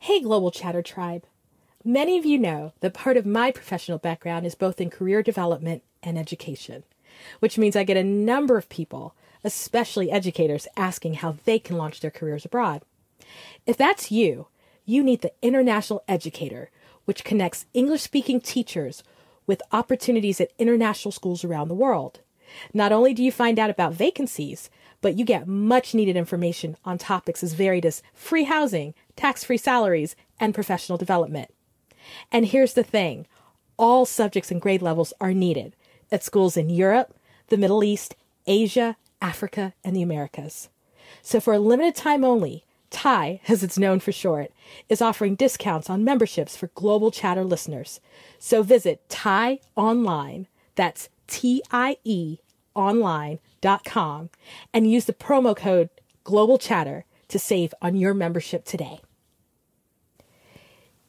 Hey, Global Chatter Tribe. Many of you know that part of my professional background is both in career development and education, which means I get a number of people, especially educators, asking how they can launch their careers abroad. If that's you, you need the International Educator, which connects English speaking teachers with opportunities at international schools around the world. Not only do you find out about vacancies, but you get much needed information on topics as varied as free housing, tax free salaries, and professional development. And here's the thing all subjects and grade levels are needed at schools in Europe, the Middle East, Asia, Africa, and the Americas. So for a limited time only, TIE, as it's known for short, is offering discounts on memberships for Global Chatter listeners. So visit TIE Online, that's T I E online.com, and use the promo code Global Chatter to save on your membership today.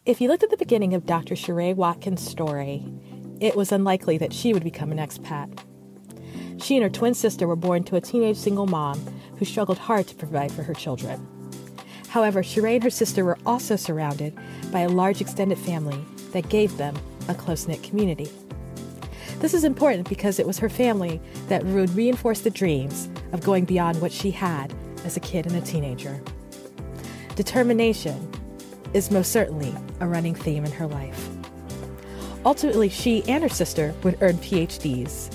If you looked at the beginning of Dr. Sherrá Watkins' story, it was unlikely that she would become an expat. She and her twin sister were born to a teenage single mom who struggled hard to provide for her children. However, Sherrá and her sister were also surrounded by a large extended family that gave them a close knit community. This is important because it was her family that would reinforce the dreams of going beyond what she had as a kid and a teenager. Determination is most certainly a running theme in her life. Ultimately, she and her sister would earn PhDs.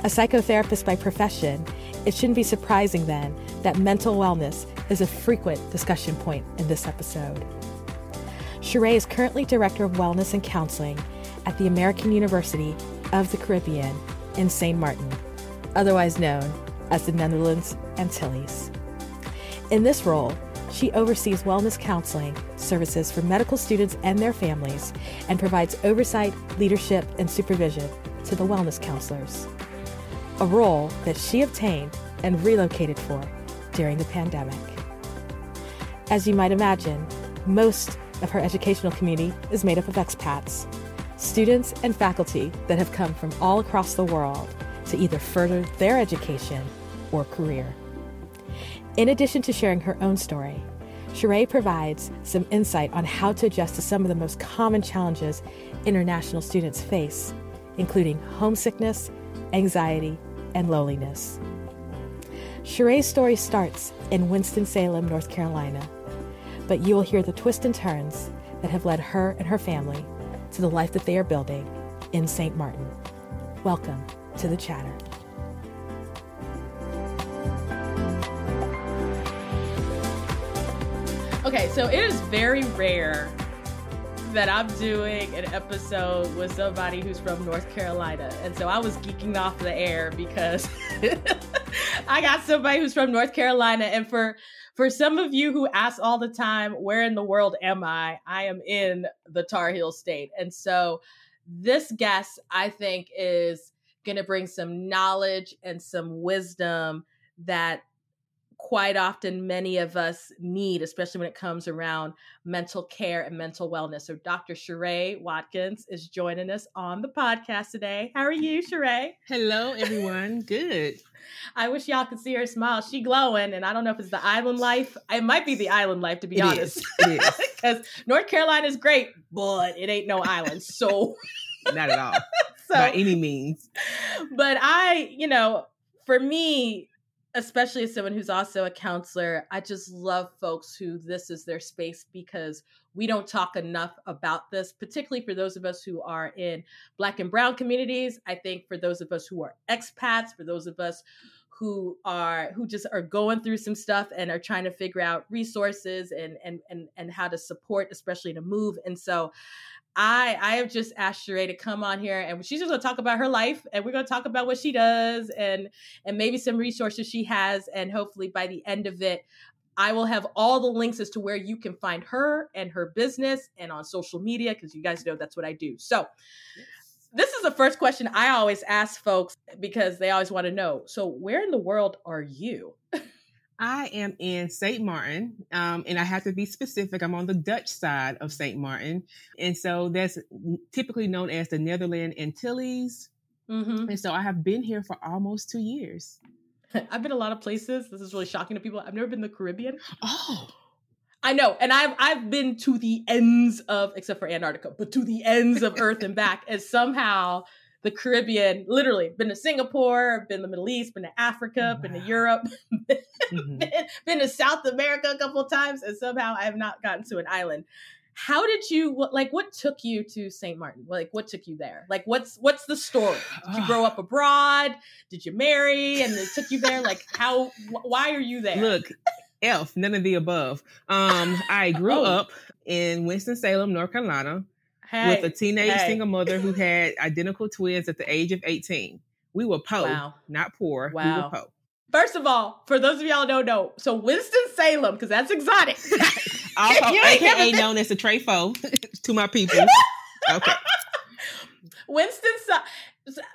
A psychotherapist by profession, it shouldn't be surprising then that mental wellness is a frequent discussion point in this episode. Sherrá is currently Director of Wellness and Counseling at the American University of the Caribbean in St. Maarten, otherwise known as the Netherlands Antilles. In this role, she oversees wellness counseling services for medical students and their families and provides oversight, leadership, and supervision to the wellness counselors, a role that she obtained and relocated for during the pandemic. As you might imagine, most of her educational community is made up of expats, students and faculty that have come from all across the world to either further their education or career. In addition to sharing her own story, Sherrá provides some insight on how to adjust to some of the most common challenges international students face, including homesickness, anxiety, and loneliness. Sherrá's story starts in Winston-Salem, North Carolina, but you will hear the twists and turns that have led her and her family to the life that they are building in St. Maarten. Welcome to the Chatter. Okay, so it is very rare that I'm doing an episode with somebody who's from North Carolina. And so I was geeking off the air because I got somebody who's from North Carolina. And for for some of you who ask all the time, where in the world am I? I am in the Tar Heel State. And so this guest, I think, is going to bring some knowledge and some wisdom that quite often many of us need, especially when it comes around mental care and mental wellness. So Dr. Sherrá Watkins is joining us on the podcast today. How are you, Sherrá? Hello, everyone. Good. I wish y'all could see her smile. She glowing, and I don't know if it's the island life. It might be the island life, to be It honest. is. It is. Because North Carolina is great, but it ain't no island. So, Not at all. so By any means. but I, you know, for me, especially as someone who's also a counselor, I just love folks who this is their space because we don't talk enough about this, particularly for those of us who are in Black and Brown communities. I think for those of us who are expats, for those of us who are who just are going through some stuff and are trying to figure out resources and and and and how to support, especially to move. And so I I have just asked Sherrá to come on here and she's just gonna talk about her life and we're gonna talk about what she does and and maybe some resources she has and hopefully by the end of it I will have all the links as to where you can find her and her business and on social media because you guys know that's what I do. So this is the first question I always ask folks because they always want to know. So where in the world are you? I am in St. Maarten, um, and I have to be specific. I'm on the Dutch side of St. Maarten, and so that's typically known as the Netherlands Antilles. Mm-hmm. And so I have been here for almost two years. I've been a lot of places. This is really shocking to people. I've never been to the Caribbean. Oh. I know, and I've I've been to the ends of except for Antarctica, but to the ends of Earth and back, and somehow the Caribbean, literally been to Singapore, been to the Middle East, been to Africa, wow. been to Europe, mm-hmm. been, been, to South America a couple of times, and somehow I have not gotten to an island. How did you like? What took you to St. Maarten? Like, what took you there? Like, what's what's the story? Did you grow up abroad? Did you marry and it took you there? Like, how? Wh- why are you there? Look, F, none of the above. Um, I grew oh. up in Winston Salem, North Carolina hey, with a teenage hey. single mother who had identical twins at the age of 18. We were poor, wow. not poor. Wow. We were poor. First of all, for those of y'all who don't know, so Winston Salem, because that's exotic. also, AKA known as the Trefo to my people. Okay. Winston,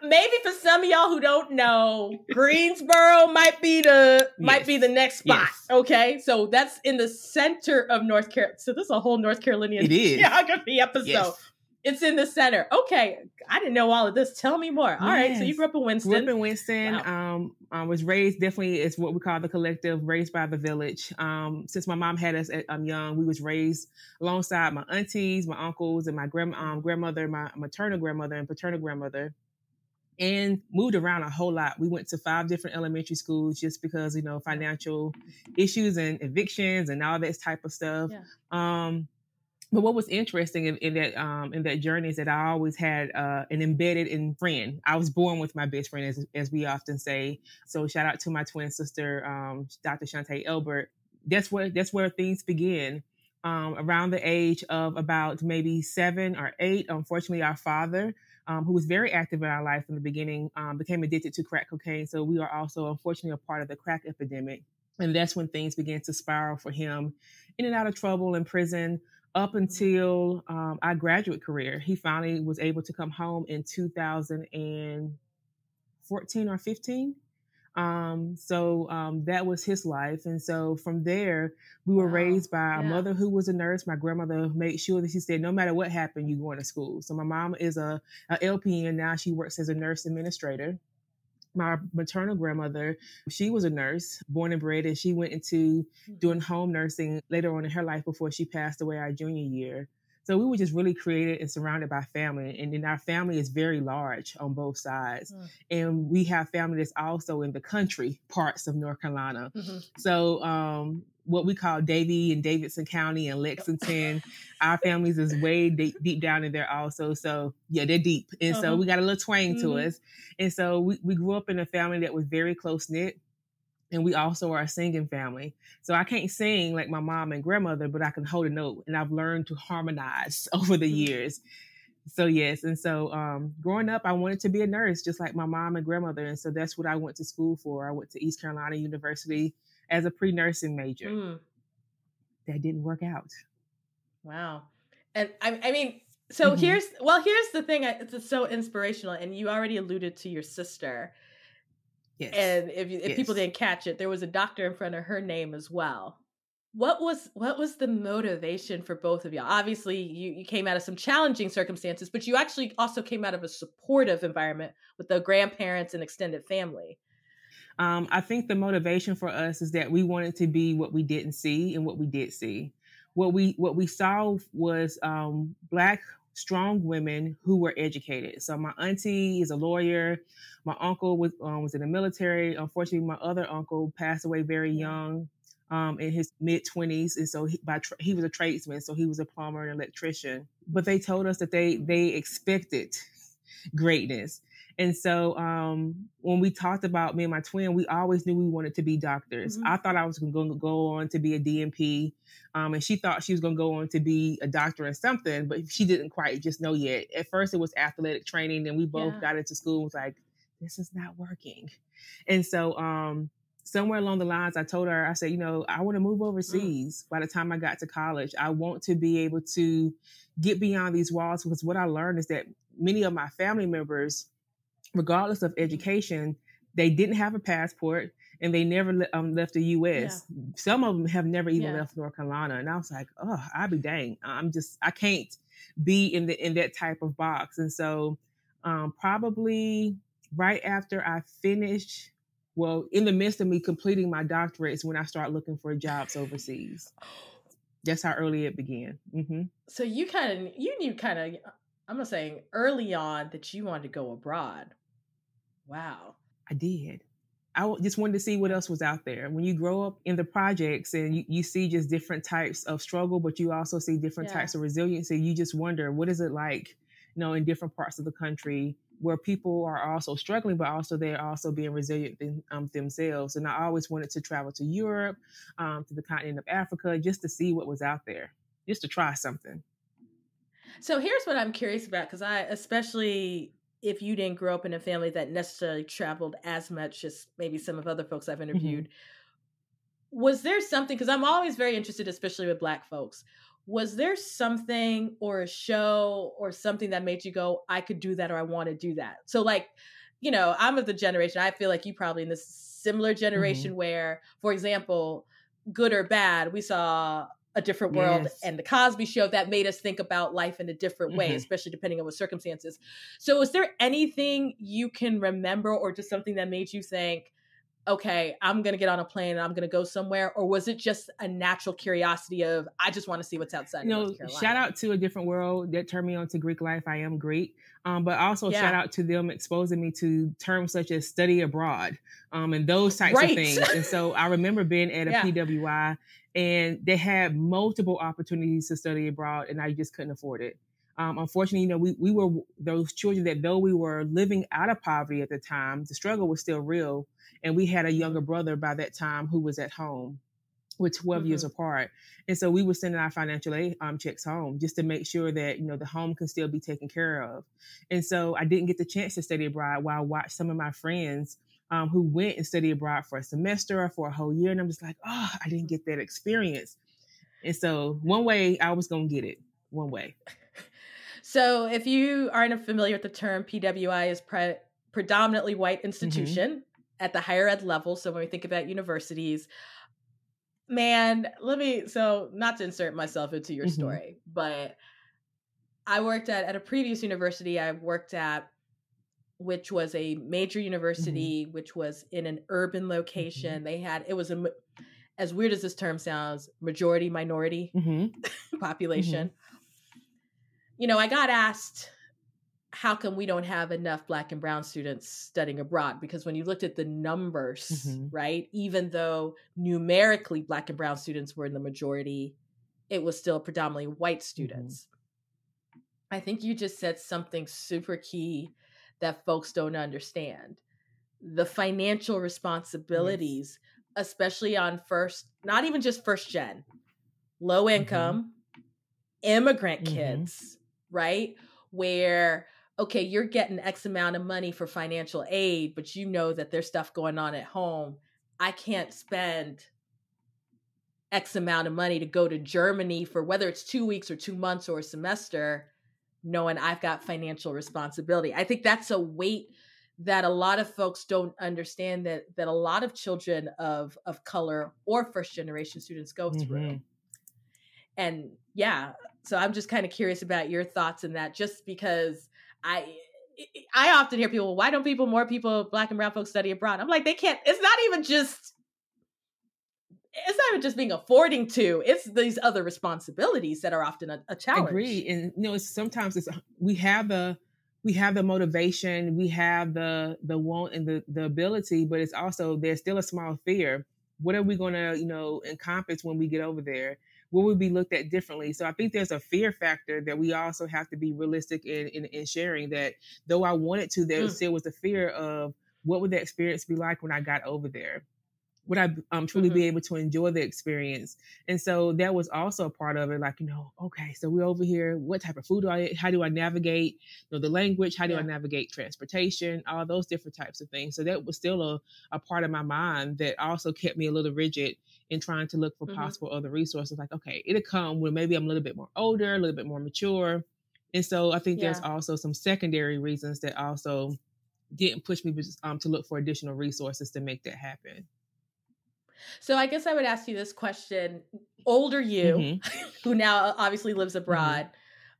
maybe for some of y'all who don't know, Greensboro might be the yes. might be the next spot. Yes. Okay, so that's in the center of North Carolina. So this is a whole North Carolinian geography episode. Yes. It's in the center. Okay, I didn't know all of this. Tell me more. All right, so you grew up in Winston. Grew up in Winston. Wow. Um, I was raised definitely is what we call the collective, raised by the village. Um, since my mom had us at um, young, we was raised alongside my aunties, my uncles, and my grand um, grandmother, my maternal grandmother, and paternal grandmother and moved around a whole lot. We went to five different elementary schools just because, you know, financial issues and evictions and all that type of stuff. Yeah. Um, but what was interesting in, in that um, in that journey is that I always had uh, an embedded in friend. I was born with my best friend, as, as we often say. So shout out to my twin sister, um, Dr. Shantae Elbert. That's where that's where things begin. Um, around the age of about maybe seven or eight, unfortunately, our father um, who was very active in our life in the beginning, um, became addicted to crack cocaine. So we are also, unfortunately, a part of the crack epidemic. And that's when things began to spiral for him in and out of trouble in prison up until um, our graduate career. He finally was able to come home in 2014 or 15. Um, so um, that was his life. And so from there, we were wow. raised by a mother who was a nurse. My grandmother made sure that she said, no matter what happened, you're going to school. So my mom is a, a LPN now. She works as a nurse administrator my maternal grandmother, she was a nurse, born and bred, and she went into doing mm-hmm. home nursing later on in her life before she passed away our junior year. So we were just really created and surrounded by family. And then our family is very large on both sides. Mm. And we have family that's also in the country parts of North Carolina. Mm-hmm. So um, what we call Davie and Davidson County and Lexington, our families is way deep, deep, down in there also. So yeah, they're deep. And uh-huh. so we got a little twang mm-hmm. to us. And so we, we grew up in a family that was very close knit and we also are a singing family. So I can't sing like my mom and grandmother, but I can hold a note, and I've learned to harmonize over the mm-hmm. years. So yes, and so um, growing up, I wanted to be a nurse, just like my mom and grandmother, and so that's what I went to school for. I went to East Carolina University as a pre-nursing major. Mm. That didn't work out. Wow, and I, I mean, so mm-hmm. here's well, here's the thing. It's so inspirational, and you already alluded to your sister Yes. And if, if yes. people didn't catch it, there was a doctor in front of her name as well. What was what was the motivation for both of y'all? Obviously, you, you came out of some challenging circumstances, but you actually also came out of a supportive environment with the grandparents and extended family. Um, I think the motivation for us is that we wanted to be what we didn't see and what we did see. What we what we saw was um, black strong women who were educated. So my auntie is a lawyer. My uncle was um, was in the military. Unfortunately, my other uncle passed away very young, um, in his mid twenties, and so he, by tra- he was a tradesman, so he was a plumber and electrician. But they told us that they they expected greatness. And so um, when we talked about me and my twin, we always knew we wanted to be doctors. Mm-hmm. I thought I was going to go on to be a DNP, um, and she thought she was going to go on to be a doctor in something, but she didn't quite just know yet. At first, it was athletic training, and we both yeah. got into school and was like, "This is not working." And so um, somewhere along the lines, I told her, I said, you know, I want to move mm. overseas. Mm. By the time I got to college, I want to be able to get beyond these walls because what I learned is that many of my family members regardless of education, they didn't have a passport and they never um, left the U.S. Yeah. Some of them have never even yeah. left North Carolina, and I was like, oh, I'd be dang. I'm just I can't be in the in that type of box. And so, um, probably right after I finished, well, in the midst of me completing my doctorate, is when I start looking for jobs overseas. That's how early it began. Mm-hmm. So you kind of you knew kind of I'm gonna early on that you wanted to go abroad. Wow. I did. I just wanted to see what else was out there. When you grow up in the projects and you, you see just different types of struggle, but you also see different yeah. types of resiliency, you just wonder what is it like, you know, in different parts of the country where people are also struggling, but also they're also being resilient in, um, themselves. And I always wanted to travel to Europe, um, to the continent of Africa, just to see what was out there, just to try something. So here's what I'm curious about because I, especially if you didn't grow up in a family that necessarily traveled as much as maybe some of other folks I've mm-hmm. interviewed, mm-hmm. was there something? Because I'm always very interested, especially with Black folks. Was there something or a show or something that made you go, I could do that or I want to do that? So, like, you know, I'm of the generation, I feel like you probably in this similar generation mm-hmm. where, for example, good or bad, we saw a different world yes. and the Cosby show that made us think about life in a different way, mm-hmm. especially depending on what circumstances. So, is there anything you can remember or just something that made you think, okay, I'm going to get on a plane and I'm going to go somewhere? Or was it just a natural curiosity of, I just want to see what's outside? You know, shout out to A Different World that turned me on to Greek life. I am Greek. Um, but also yeah. shout out to them exposing me to terms such as study abroad um, and those types right. of things. and so I remember being at a yeah. PWI and they had multiple opportunities to study abroad and I just couldn't afford it. Um, unfortunately, you know, we, we were those children that though we were living out of poverty at the time, the struggle was still real. And we had a younger brother by that time who was at home. We're 12 mm-hmm. years apart. And so we were sending our financial aid um, checks home just to make sure that, you know, the home can still be taken care of. And so I didn't get the chance to study abroad while I watched some of my friends um, who went and studied abroad for a semester or for a whole year. And I'm just like, oh, I didn't get that experience. And so one way I was going to get it, one way. So if you aren't familiar with the term, PWI is pre- predominantly white mm-hmm. institution mm-hmm. at the higher ed level. So when we think about universities, man, let me, so not to insert myself into your mm-hmm. story, but I worked at, at a previous university I worked at which was a major mm-hmm. university, mm-hmm. which was in an urban location. Mm-hmm. They had it was a as weird as this term sounds, majority minority mm-hmm. population. Mm-hmm. You know, I got asked how come we don't have enough black and brown students studying abroad because when you looked at the numbers, mm-hmm. right, even though numerically black and brown students were in the majority, it was still predominantly white students. I think you just said something super key that folks don't understand. The financial responsibilities, especially on first, not even just first gen, low mm-hmm. income, mm-hmm. immigrant mm-hmm. kids, right? Where, okay, you're getting X amount of money for financial aid, but you know that there's stuff going on at home. I can't spend X amount of money to go to Germany for whether it's two weeks or two months or a semester knowing I've got financial responsibility. I think that's a weight that a lot of folks don't understand that that a lot of children of of color or first generation students go through. Mm-hmm. And yeah, so I'm just kind of curious about your thoughts on that just because I I often hear people, why don't people more people black and brown folks study abroad? I'm like they can't it's not even just it's not even just being affording to it's these other responsibilities that are often a, a challenge. Agree and you know sometimes it's we have the we have the motivation we have the the want and the the ability but it's also there's still a small fear. What are we going to you know encompass when we get over there? Will we be looked at differently? So i think there's a fear factor that we also have to be realistic in in, in sharing that though i wanted to there mm. still was the fear of what would the experience be like when i got over there would I um, truly mm-hmm. be able to enjoy the experience? And so that was also a part of it. Like, you know, okay, so we're over here. What type of food do I eat? How do I navigate you know, the language? How do yeah. I navigate transportation? All those different types of things. So that was still a, a part of my mind that also kept me a little rigid in trying to look for mm-hmm. possible other resources. Like, okay, it'll come when maybe I'm a little bit more older, a little bit more mature. And so I think yeah. there's also some secondary reasons that also didn't push me um, to look for additional resources to make that happen. So I guess I would ask you this question: Older you, mm-hmm. who now obviously lives mm-hmm. abroad,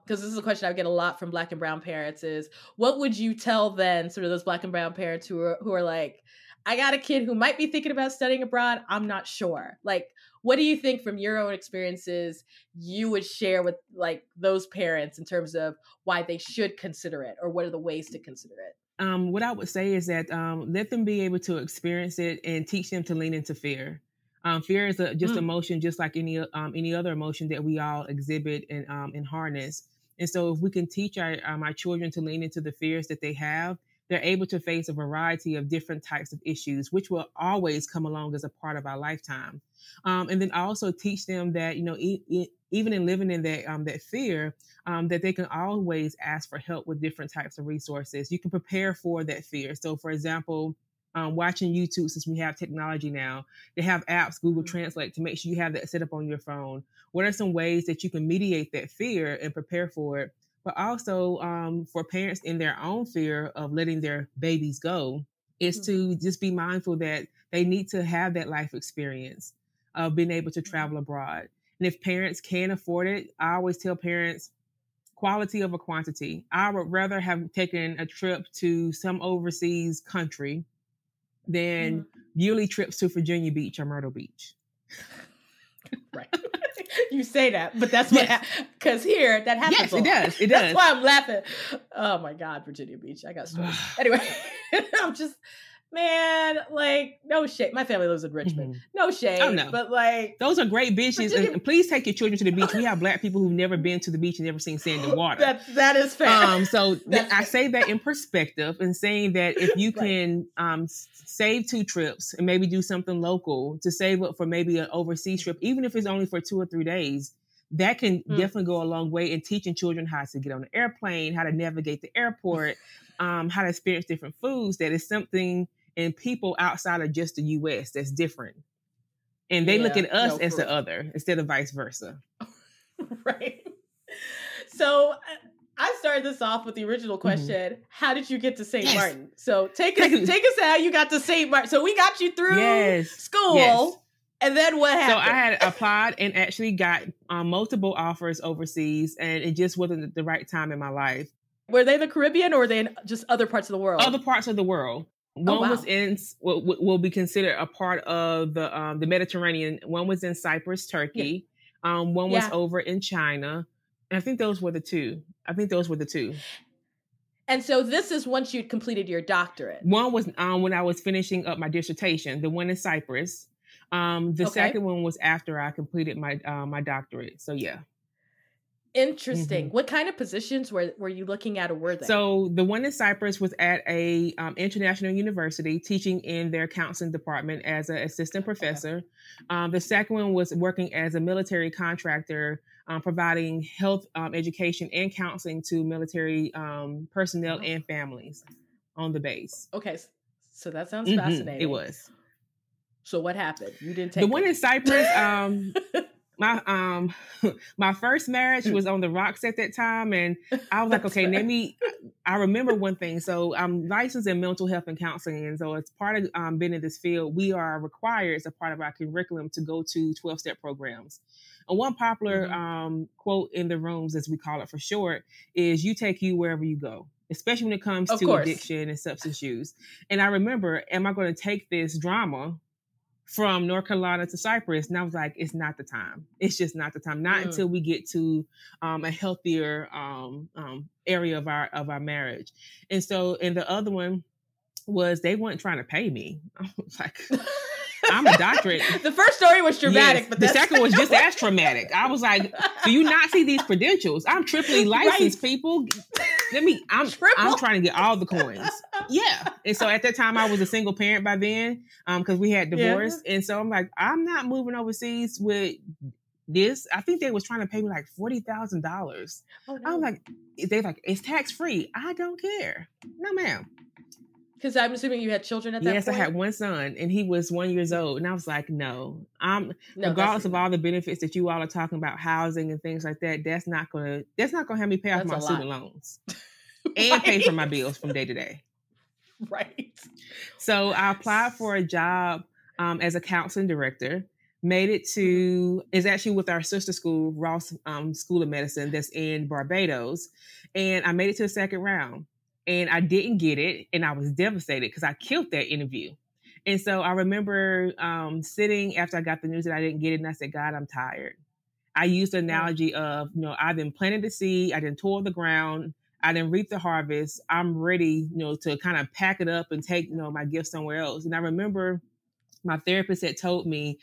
because mm-hmm. this is a question I get a lot from Black and Brown parents: is what would you tell then, sort of those Black and Brown parents who are who are like, I got a kid who might be thinking about studying abroad. I'm not sure. Like, what do you think from your own experiences you would share with like those parents in terms of why they should consider it, or what are the ways to consider it? Um, what I would say is that um, let them be able to experience it and teach them to lean into fear. Um, fear is a, just mm. emotion, just like any um, any other emotion that we all exhibit and um, and harness. And so, if we can teach our um, our children to lean into the fears that they have, they're able to face a variety of different types of issues, which will always come along as a part of our lifetime. Um, and then also teach them that you know e- e- even in living in that um, that fear, um, that they can always ask for help with different types of resources. You can prepare for that fear. So, for example, um, watching YouTube since we have technology now. They have apps, Google mm-hmm. Translate, to make sure you have that set up on your phone. What are some ways that you can mediate that fear and prepare for it? But also um, for parents in their own fear of letting their babies go, is mm-hmm. to just be mindful that they need to have that life experience of being able to mm-hmm. travel abroad. And if parents can afford it, I always tell parents quality over quantity. I would rather have taken a trip to some overseas country than mm-hmm. yearly trips to Virginia Beach or Myrtle Beach. right. you say that, but that's what because yes. here that happens. Yes, it does. It does. That's why I'm laughing. Oh my God, Virginia Beach. I got stories. anyway, I'm just man, like no shame. My family lives in Richmond. Mm-hmm. No shame. Oh no, but like those are great beaches. Virginia- and please take your children to the beach. We have black people who've never been to the beach and never seen sand and water. that that is fair. Um, so th- I say that in perspective and saying that if you can um save two trips and maybe do something local to save up for maybe an overseas trip, even if it's only for two or three days. That can mm. definitely go a long way in teaching children how to get on an airplane, how to navigate the airport, um, how to experience different foods. That is something and people outside of just the US that's different. And they yeah, look at us no, as the other instead of vice versa. right. So uh, I started this off with the original mm-hmm. question: mm-hmm. How did you get to St. Yes. Martin? So take us, take us how you got to St. Maarten. So we got you through yes. school, yes. and then what happened? So I had applied and actually got um, multiple offers overseas, and it just wasn't the right time in my life. Were they the Caribbean, or were they in just other parts of the world? Other parts of the world. Oh, one oh, wow. was in will, will be considered a part of the um, the Mediterranean. One was in Cyprus, Turkey. Yeah. Um, one was yeah. over in China. And I think those were the two. I think those were the two. And so this is once you'd completed your doctorate. One was um, when I was finishing up my dissertation. The one in Cyprus. Um, the okay. second one was after I completed my uh, my doctorate. So yeah. Interesting. Mm-hmm. What kind of positions were, were you looking at or were they? So the one in Cyprus was at a um, international university teaching in their counseling department as an assistant professor. Okay. Um, the second one was working as a military contractor, um, providing health um, education and counseling to military um, personnel and families on the base. Okay, so that sounds mm-hmm. fascinating. It was. So what happened? You didn't take the one in Cyprus. Um, my um my first marriage was on the rocks at that time and i was like okay let me i remember one thing so i'm licensed in mental health and counseling and so as part of um, being in this field we are required as a part of our curriculum to go to 12 step programs and one popular mm-hmm. um, quote in the rooms as we call it for short is you take you wherever you go especially when it comes of to course. addiction and substance use and i remember am i going to take this drama from North Carolina to Cyprus. And I was like, it's not the time. It's just not the time. Not mm. until we get to um, a healthier um, um, area of our of our marriage. And so, and the other one was they weren't trying to pay me. I was like. I'm a doctorate. the first story was dramatic, yes, but the second was just as traumatic. I was like, "Do you not see these credentials? I'm triply licensed, right. people. Let me. I'm Triple. I'm trying to get all the coins. Yeah. And so at that time, I was a single parent by then, um, because we had divorced, yeah. and so I'm like, I'm not moving overseas with this. I think they was trying to pay me like forty thousand oh, dollars. No. I'm like, they like it's tax free. I don't care. No, ma'am. Because I'm assuming you had children at that yes, point? I had one son and he was one years old. And I was like, no, I'm no, regardless of all the benefits that you all are talking about, housing and things like that, that's not gonna that's not gonna help me pay off my student loans. and pay for my bills from day to day. Right. So I applied for a job um, as a counseling director. Made it to is actually with our sister school, Ross um, School of Medicine, that's in Barbados, and I made it to the second round and I didn't get it, and I was devastated because I killed that interview. And so I remember um, sitting after I got the news that I didn't get it, and I said, "God, I'm tired." I used the analogy of, you know, I've been planted the seed, I didn't toil the ground, I didn't reap the harvest. I'm ready, you know, to kind of pack it up and take, you know, my gift somewhere else. And I remember my therapist had told me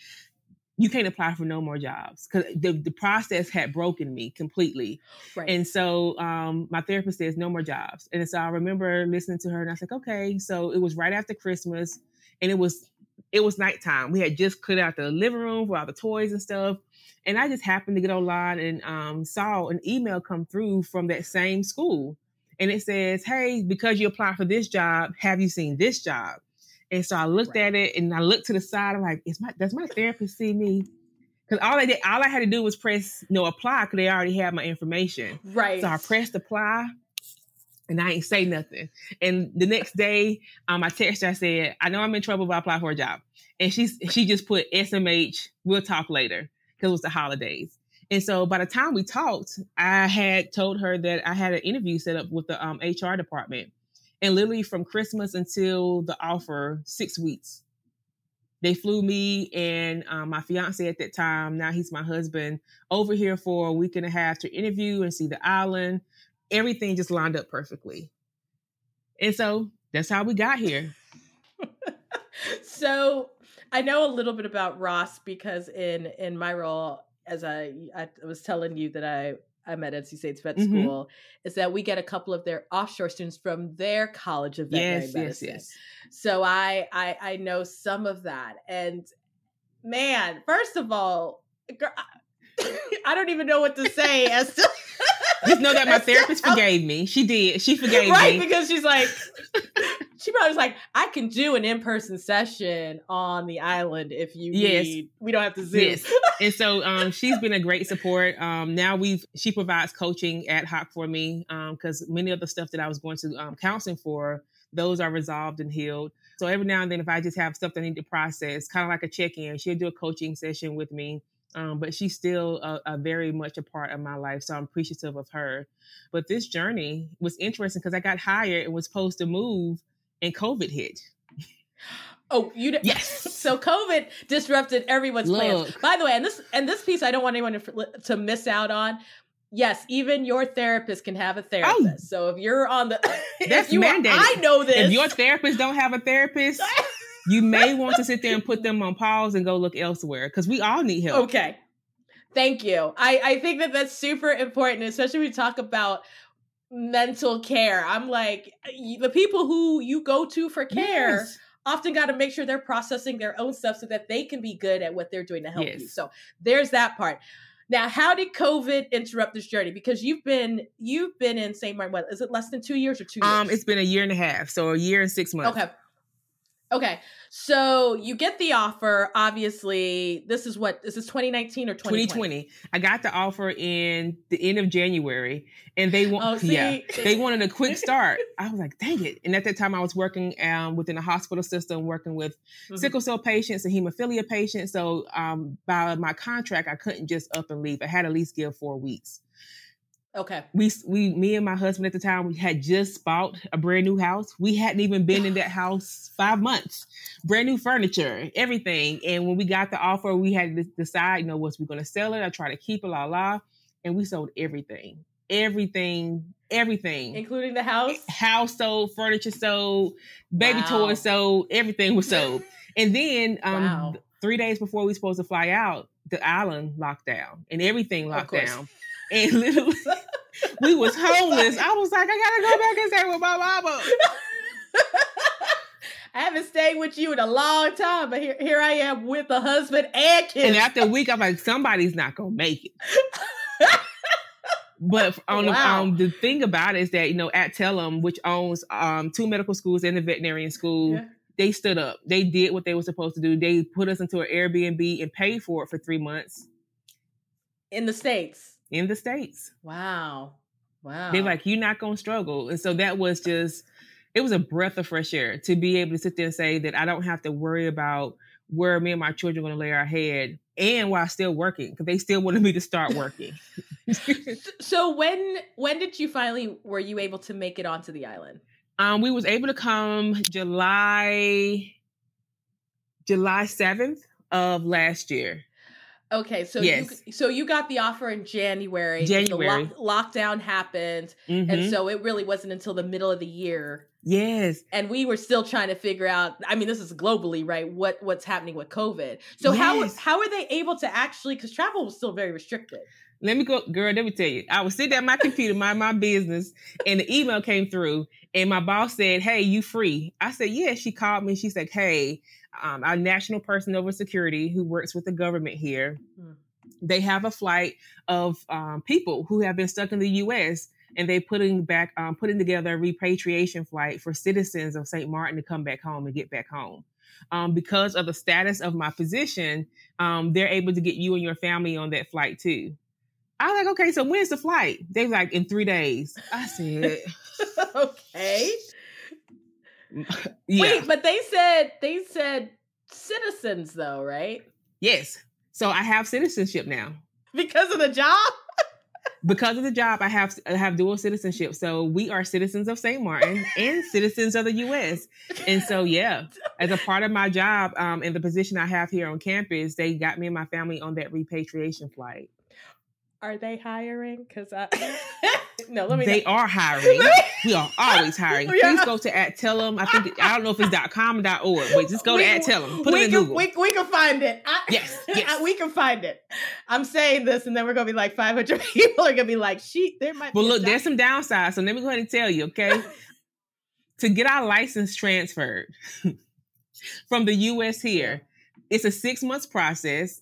you can't apply for no more jobs because the, the process had broken me completely. Right. And so um, my therapist says no more jobs. And so I remember listening to her and I was like, okay. So it was right after Christmas and it was it was nighttime. We had just cleared out the living room for all the toys and stuff. And I just happened to get online and um, saw an email come through from that same school. And it says, Hey, because you applied for this job, have you seen this job? And so I looked right. at it and I looked to the side. I'm like, is my does my therapist see me? Because all I did, all I had to do was press you no know, apply because they already had my information. Right. So I pressed apply and I ain't say nothing. And the next day, um, I texted her, I said, I know I'm in trouble, but I apply for a job. And she's she just put SMH, we'll talk later, because it was the holidays. And so by the time we talked, I had told her that I had an interview set up with the um, HR department and literally from Christmas until the offer, six weeks. They flew me and um, my fiance at that time, now he's my husband, over here for a week and a half to interview and see the island. Everything just lined up perfectly. And so that's how we got here. so I know a little bit about Ross because in in my role as I I was telling you that I I'm at NC State's vet mm-hmm. school is that we get a couple of their offshore students from their college of veterinary yes, medicine. Yes, yes. So I, I I know some of that, and man, first of all, I don't even know what to say as to. Just know that my therapist forgave me. She did. She forgave right, me. Right, because she's like, she probably was like, I can do an in person session on the island if you yes. need. We don't have to Zoom. Yes. and so um, she's been a great support. Um, now we've she provides coaching ad hoc for me because um, many of the stuff that I was going to um, counseling for, those are resolved and healed. So every now and then, if I just have stuff that I need to process, kind of like a check in, she'll do a coaching session with me. Um, but she's still a, a, very much a part of my life. So I'm appreciative of her. But this journey was interesting because I got hired and was supposed to move, and COVID hit. Oh, you d- yes. So COVID disrupted everyone's Look. plans. By the way, and this and this piece, I don't want anyone to, to miss out on. Yes, even your therapist can have a therapist. Oh, so if you're on the, that's you mandated. Are, I know this. If your therapist don't have a therapist, you may want to sit there and put them on pause and go look elsewhere because we all need help. Okay. Thank you. I, I think that that's super important, especially when we talk about mental care. I'm like, the people who you go to for care yes. often got to make sure they're processing their own stuff so that they can be good at what they're doing to help yes. you. So there's that part. Now, how did COVID interrupt this journey? Because you've been you've been in St. Maarten. What is it? Less than two years or two? Years? Um, it's been a year and a half, so a year and six months. Okay. Okay. So you get the offer. Obviously, this is what this is 2019 or 2020? 2020. I got the offer in the end of January, and they want oh, yeah they wanted a quick start. I was like, dang it! And at that time, I was working um, within a hospital system, working with mm-hmm. sickle cell patients and hemophilia patients. So um, by my contract, I couldn't just up and leave. I had at least give four weeks. Okay. We we me and my husband at the time we had just bought a brand new house. We hadn't even been in that house five months. Brand new furniture, everything. And when we got the offer, we had to decide, you know, was we going to sell it or try to keep it, la la. And we sold everything, everything, everything, including the house. House sold, furniture sold, baby Wow. toys sold, everything was sold. and then um, Wow. three days before we were supposed to fly out, the island locked down and everything locked down. And literally, we was homeless. I was like, I gotta go back and stay with my mama. I haven't stayed with you in a long time, but here, here I am with a husband and kids. And after a week, I'm like, somebody's not gonna make it. But on Wow. the, um, the thing about it is that you know Adtalem, which owns um, two medical schools and a veterinarian school, Yeah. they stood up. They did what they were supposed to do. They put us into an Airbnb and paid for it for three months in the states. In the states. Wow, wow. They're like, you're not gonna struggle, and so that was just it was a breath of fresh air to be able to sit there and say that I don't have to worry about where me and my children are going to lay our head, and while still working because they still wanted me to start working. so when when did you finally were you able to make it onto the island? um, we was able to come July July seventh of last year. Okay, so Yes. you so you got the offer in January. the January. lock- lockdown happened, and Mhm. so it really wasn't until the middle of the year, yes, and we were still trying to figure out. I mean, this is globally, right? What what's happening with COVID? So how how are they able to actually? Because travel was still very restricted. let me go, girl. Let me tell you, I was sitting at my computer, mind my business, and the email came through, and my boss said, "Hey, you free?" I said, "Yeah." She called me. She's like, "Hey, um, our national person over security who works with the government here, Hmm. they have a flight of um, people who have been stuck in the U.S." And they're putting back, um, putting together a repatriation flight for citizens of St. Maarten to come back home and get back home. Um, because of the status of my position, um, they're able to get you and your family on that flight too. I was like, okay, so when's the flight? They was like, in three days. I said, okay. yeah, Wait, but they said they said citizens though, right? yes. So I have citizenship now. Because of the job. Because of the job, I have I have dual citizenship. So we are citizens of St. Maarten and citizens of the U.S. And so, yeah, as a part of my job um, and the position I have here on campus, they got me and my family on that repatriation flight. Are they hiring? Because I no, let me. They are hiring. We are always hiring. Please go to Adtalem. I think I don't know if it's dot .com or .org, but just go We- to Adtalem. Put we it in can, Google. We, we can find it. I, Yes, yes. we can find it. I'm saying this, and then we're gonna be like 500 people are gonna be like, "She, there might." But be look, job." there's some downsides. So let me go ahead and tell you, okay? to get our license transferred from the US here, it's a six months process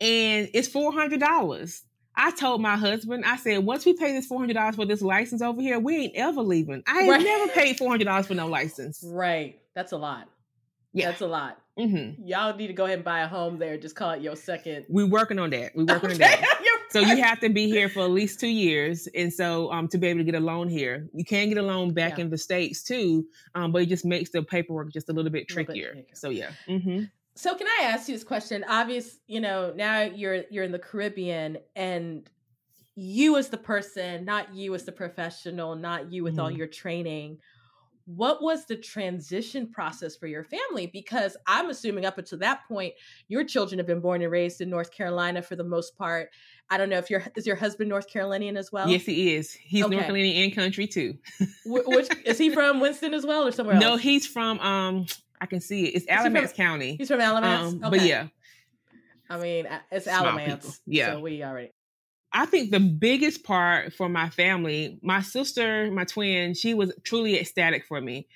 and it's four hundred dollars. I told my husband, I said, once we pay this four hundred dollars for this license over here, we ain't ever leaving. I ain't Right. never paid four hundred dollars for no license. right. That's a lot. Yeah. That's a lot. hmm Y'all need to go ahead and buy a home there. Just call it your second. We're working on that. We're working on that. So you have to be here for at least two years, and so um, to be able to get a loan here, you can get a loan back Yeah. in the states too, um, but it just makes the paperwork just a little bit A little bit trickier. trickier. So yeah, hmm So can I ask you this question? Obvious, you know, now you're you're in the Caribbean and you as the person, not you as the professional, not you with all Mhm. your training. What was the transition process for your family? Because I'm assuming up until that point, your children have been born and raised in North Carolina for the most part. I don't know if your is your husband North Carolinian as well. yes, he is. He's Okay. North Carolinian and country too. Which is he from Winston as well or somewhere Else? No, he's from um, I can see it. It's he from- Alamance County. He's from Alamance. Um, But yeah, I mean, it's Small Alamance. people. Yeah. So we already. I think the biggest part for my family, my sister, my twin, she was truly ecstatic for me.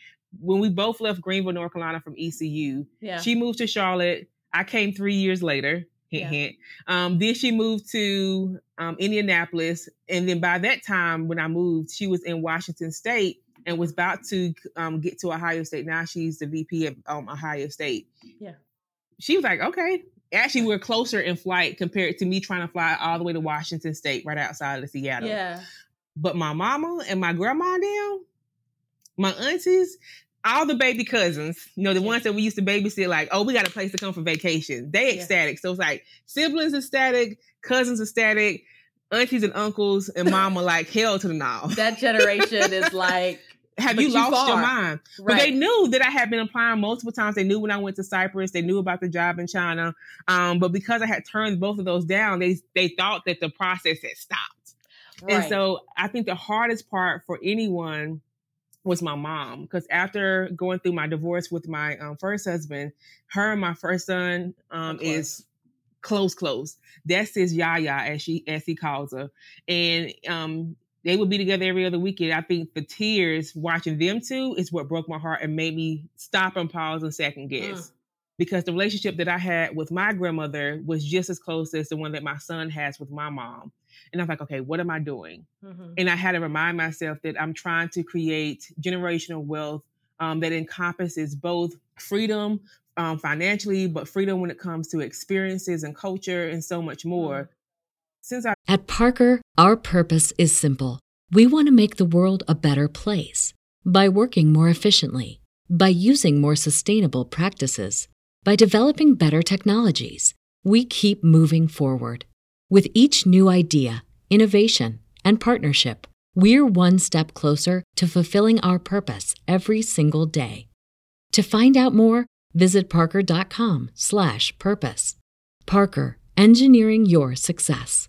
When we both left Greenville, North Carolina from ECU, Yeah. She moved to Charlotte. I came three years later. Hint, Yeah. hint. Um, then she moved to um, Indianapolis, and then by that time, when I moved, she was in Washington State and was about to um, get to Ohio State. Now she's the VP of um, Ohio State. Yeah. She was like, "Okay." Actually, we're closer in flight compared to me trying to fly all the way to Washington State, right outside of Seattle. yeah. But my mama and my grandma and them, my aunties, all the baby cousins, you know, the ones that we used to babysit, like, oh, we got a place to come for vacation. They Yeah. ecstatic. So it's like siblings ecstatic, cousins ecstatic, aunties and uncles and mom mama like hell to the now. That generation is like have you lost you your mind? Right. But they knew that I had been applying multiple times. They knew when I went to Cyprus. They knew about the job in China. Um, but because I had turned both of those down, they they thought that the process had stopped. Right. And so I think the hardest part for anyone was my mom because after going through my divorce with my um, first husband, her and my first son um, is close, close. That's his Yaya as she as he calls her, and um, they would be together every other weekend. I think the tears watching them two is what broke my heart and made me stop and pause and second guess. Mm. Because the relationship that I had with my grandmother was just as close as the one that my son has with my mom. And I'm like, okay, what am I doing? Mm-hmm. And I had to remind myself that I'm trying to create generational wealth um, that encompasses both freedom um, financially, but freedom when it comes to experiences and culture and so much more. Mm. Since I at Parker, our purpose is simple. We want to make the world a better place by working more efficiently, by using more sustainable practices, by developing better technologies. We keep moving forward with each new idea, innovation, and partnership. We're one step closer to fulfilling our purpose every single day. To find out more, visit parker.com/purpose. Parker, engineering your success.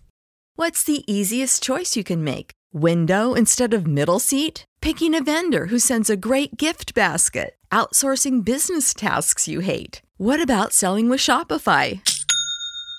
What's the easiest choice you can make? Window instead of middle seat? Picking a vendor who sends a great gift basket? Outsourcing business tasks you hate? What about selling with Shopify?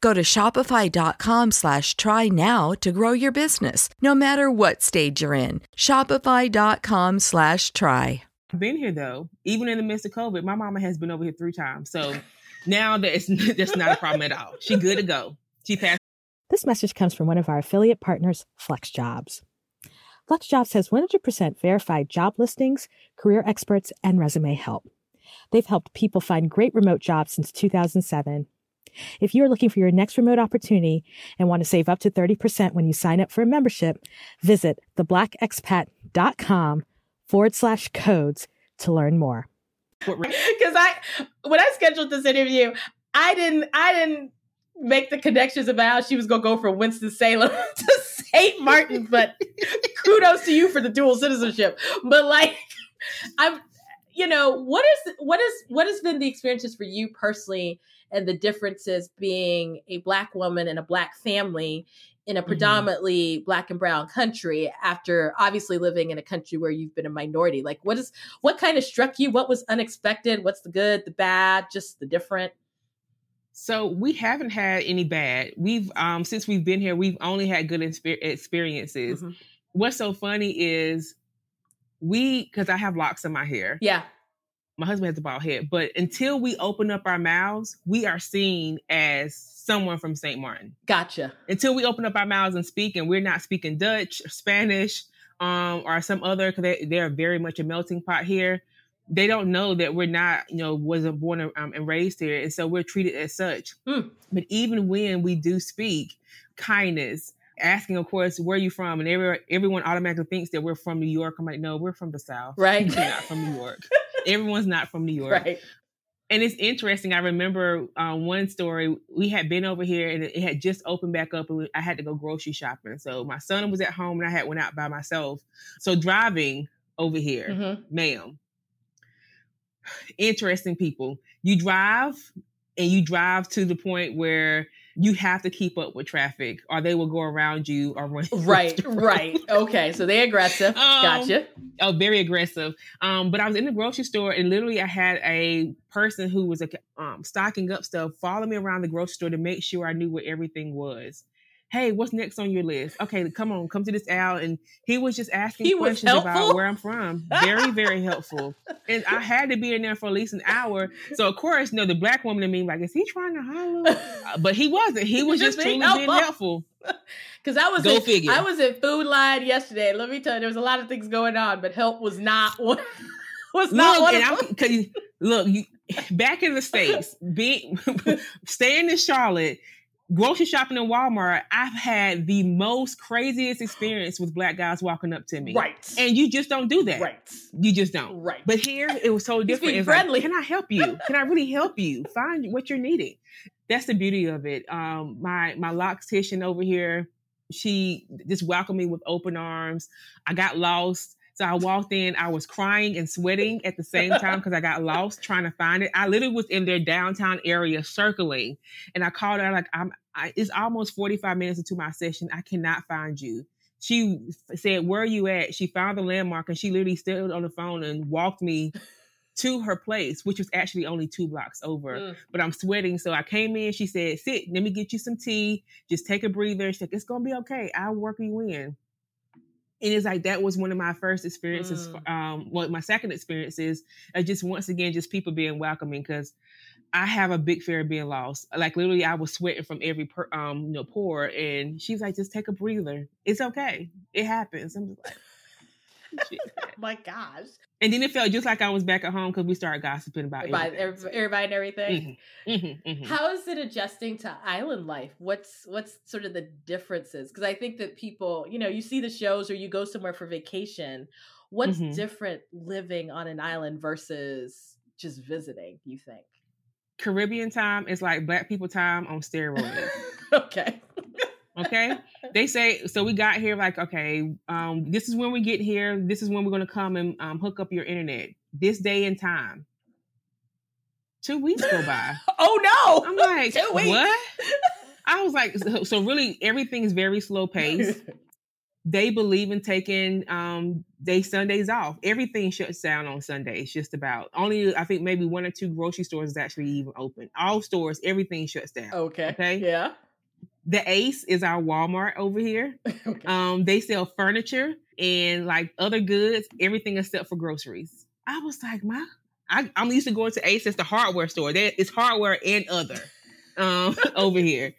Go to shopify.com slash try now to grow your business, no matter what stage you're in. Shopify.com slash try. I've been here though, even in the midst of COVID. My mama has been over here three times. So now that it's, that's not a problem at all. She good to go. She passed. This message comes from one of our affiliate partners, FlexJobs. FlexJobs has 100% verified job listings, career experts, and resume help. They've helped people find great remote jobs since 2007. If you are looking for your next remote opportunity and want to save up to 30% when you sign up for a membership, visit theblackexpat.com forward slash codes to learn more. Because I, when I scheduled this interview, I didn't, I didn't make the connections about how she was going to go from Winston Salem to St. Maarten. But kudos to you for the dual citizenship. But like, I'm, you know, what is what is what has been the experiences for you personally, and the differences being a black woman and a black family in a mm-hmm. predominantly mm-hmm. black and brown country after obviously living in a country where you've been a minority. Like what is what kind of struck you? What was unexpected? What's the good the bad just the different? So we haven't had any bad. We've um since we've been here we've only had good experiences. Mm-hmm. what's so funny is we because i have locks in my hair. Yeah my husband has a bald head but until we open up our mouths we are seen as someone from St. Maarten. Gotcha. Until we open up our mouths and speak, and we're not speaking Dutch, or Spanish, um, or some other, because they, they're very much a melting pot here. They don't know that we're not, you know, wasn't born um, and raised here, and so we're treated as such. Mm. But even when we do speak kindness, asking, of course, where are you from, and every, everyone automatically thinks that we're from New York. I'm like, no, we're from the South. Right. We're not from New York. Everyone's not from New York. Right and it's interesting. I remember um, one story. We had been over here, and it had just opened back up, and we, I had to go grocery shopping. So my son was at home, and I had went out by myself. So driving over here, mm-hmm. ma'am. Interesting people. You drive, and you drive to the point where you have to keep up with traffic or they will go around you or run. Right, right. Okay. So they aggressive. Um, gotcha. Oh, very aggressive. Um, but I was in the grocery store and literally I had a person who was um, stocking up stuff follow me around the grocery store to make sure I knew where everything was. Hey, what's next on your list? Okay, come on, come to this out. And he was just asking He questions about where I'm from. Very, very helpful. And I had to be in there for at least an hour. So of course, you know, the black woman in me, like, is he trying to holler? Uh, But he wasn't. He was Just just being truly being helpful. helpful. Because I was Go in, figure. I was in food line yesterday. Let me tell you, there was a lot of things going on, but help was not one. Was not Look, one of them. look, you back in the states, being staying in Charlotte, grocery shopping in Walmart. I've had the most craziest experience with black guys walking up to me, Right. And you just don't do that, right. You just don't. Right. But here it was so different. being It's like, friendly. Can I help you? Can I really help you find what you're needing? That's the beauty of it. Um, my my loctician over here, she just welcomed me with open arms. I got lost. So I walked in, I was crying and sweating at the same time because I got lost trying to find it. I literally was in their downtown area circling and I called her like I'm I, it's almost 45 minutes into my session. I cannot find you. She said, Where are you at? She found the landmark and she literally stood on the phone and walked me to her place, which was actually only two blocks over. Mm. But I'm sweating. So I came in. She said, Sit, let me get you some tea. Just take a breather. She's like, It's going to be okay. I'll work you in. And it's like that was one of my first experiences. Mm. Um, well, my second experience is uh, just once again, just people being welcoming because I have a big fear of being lost. Like literally, I was sweating from every per, um, you know, pore, and she's like, "Just take a breather. It's okay. It happens." I'm just like. Oh my gosh. and then it felt just like I was back at home because we started gossiping about By everything. everybody, everybody and everything. Mhm, mhm, mhm. How is it adjusting to island life? What's what's sort of the differences? Because I think that people, you know, you see the shows or you go somewhere for vacation. What's Mhm. different living on an island versus just visiting? You think? Caribbean time is like black people time on steroids. okay. Okay. they say so we got here like okay um this is when we get here this is when we're going to come and um, hook up your internet this day and time two weeks go by oh no! i'm like Two weeks. what i was like so, so really everything is very slow paced they believe in taking um day sundays off everything shuts down on sundays just about only i think maybe one or two grocery stores is actually even open all stores everything shuts down okay. Okay. Yeah. The ace is our walmart over here Okay. um, they sell furniture and like other goods, everything except for groceries. I was like, my, I, I'm used to going to Ace. It's the hardware store. There, it's hardware and other um, over here.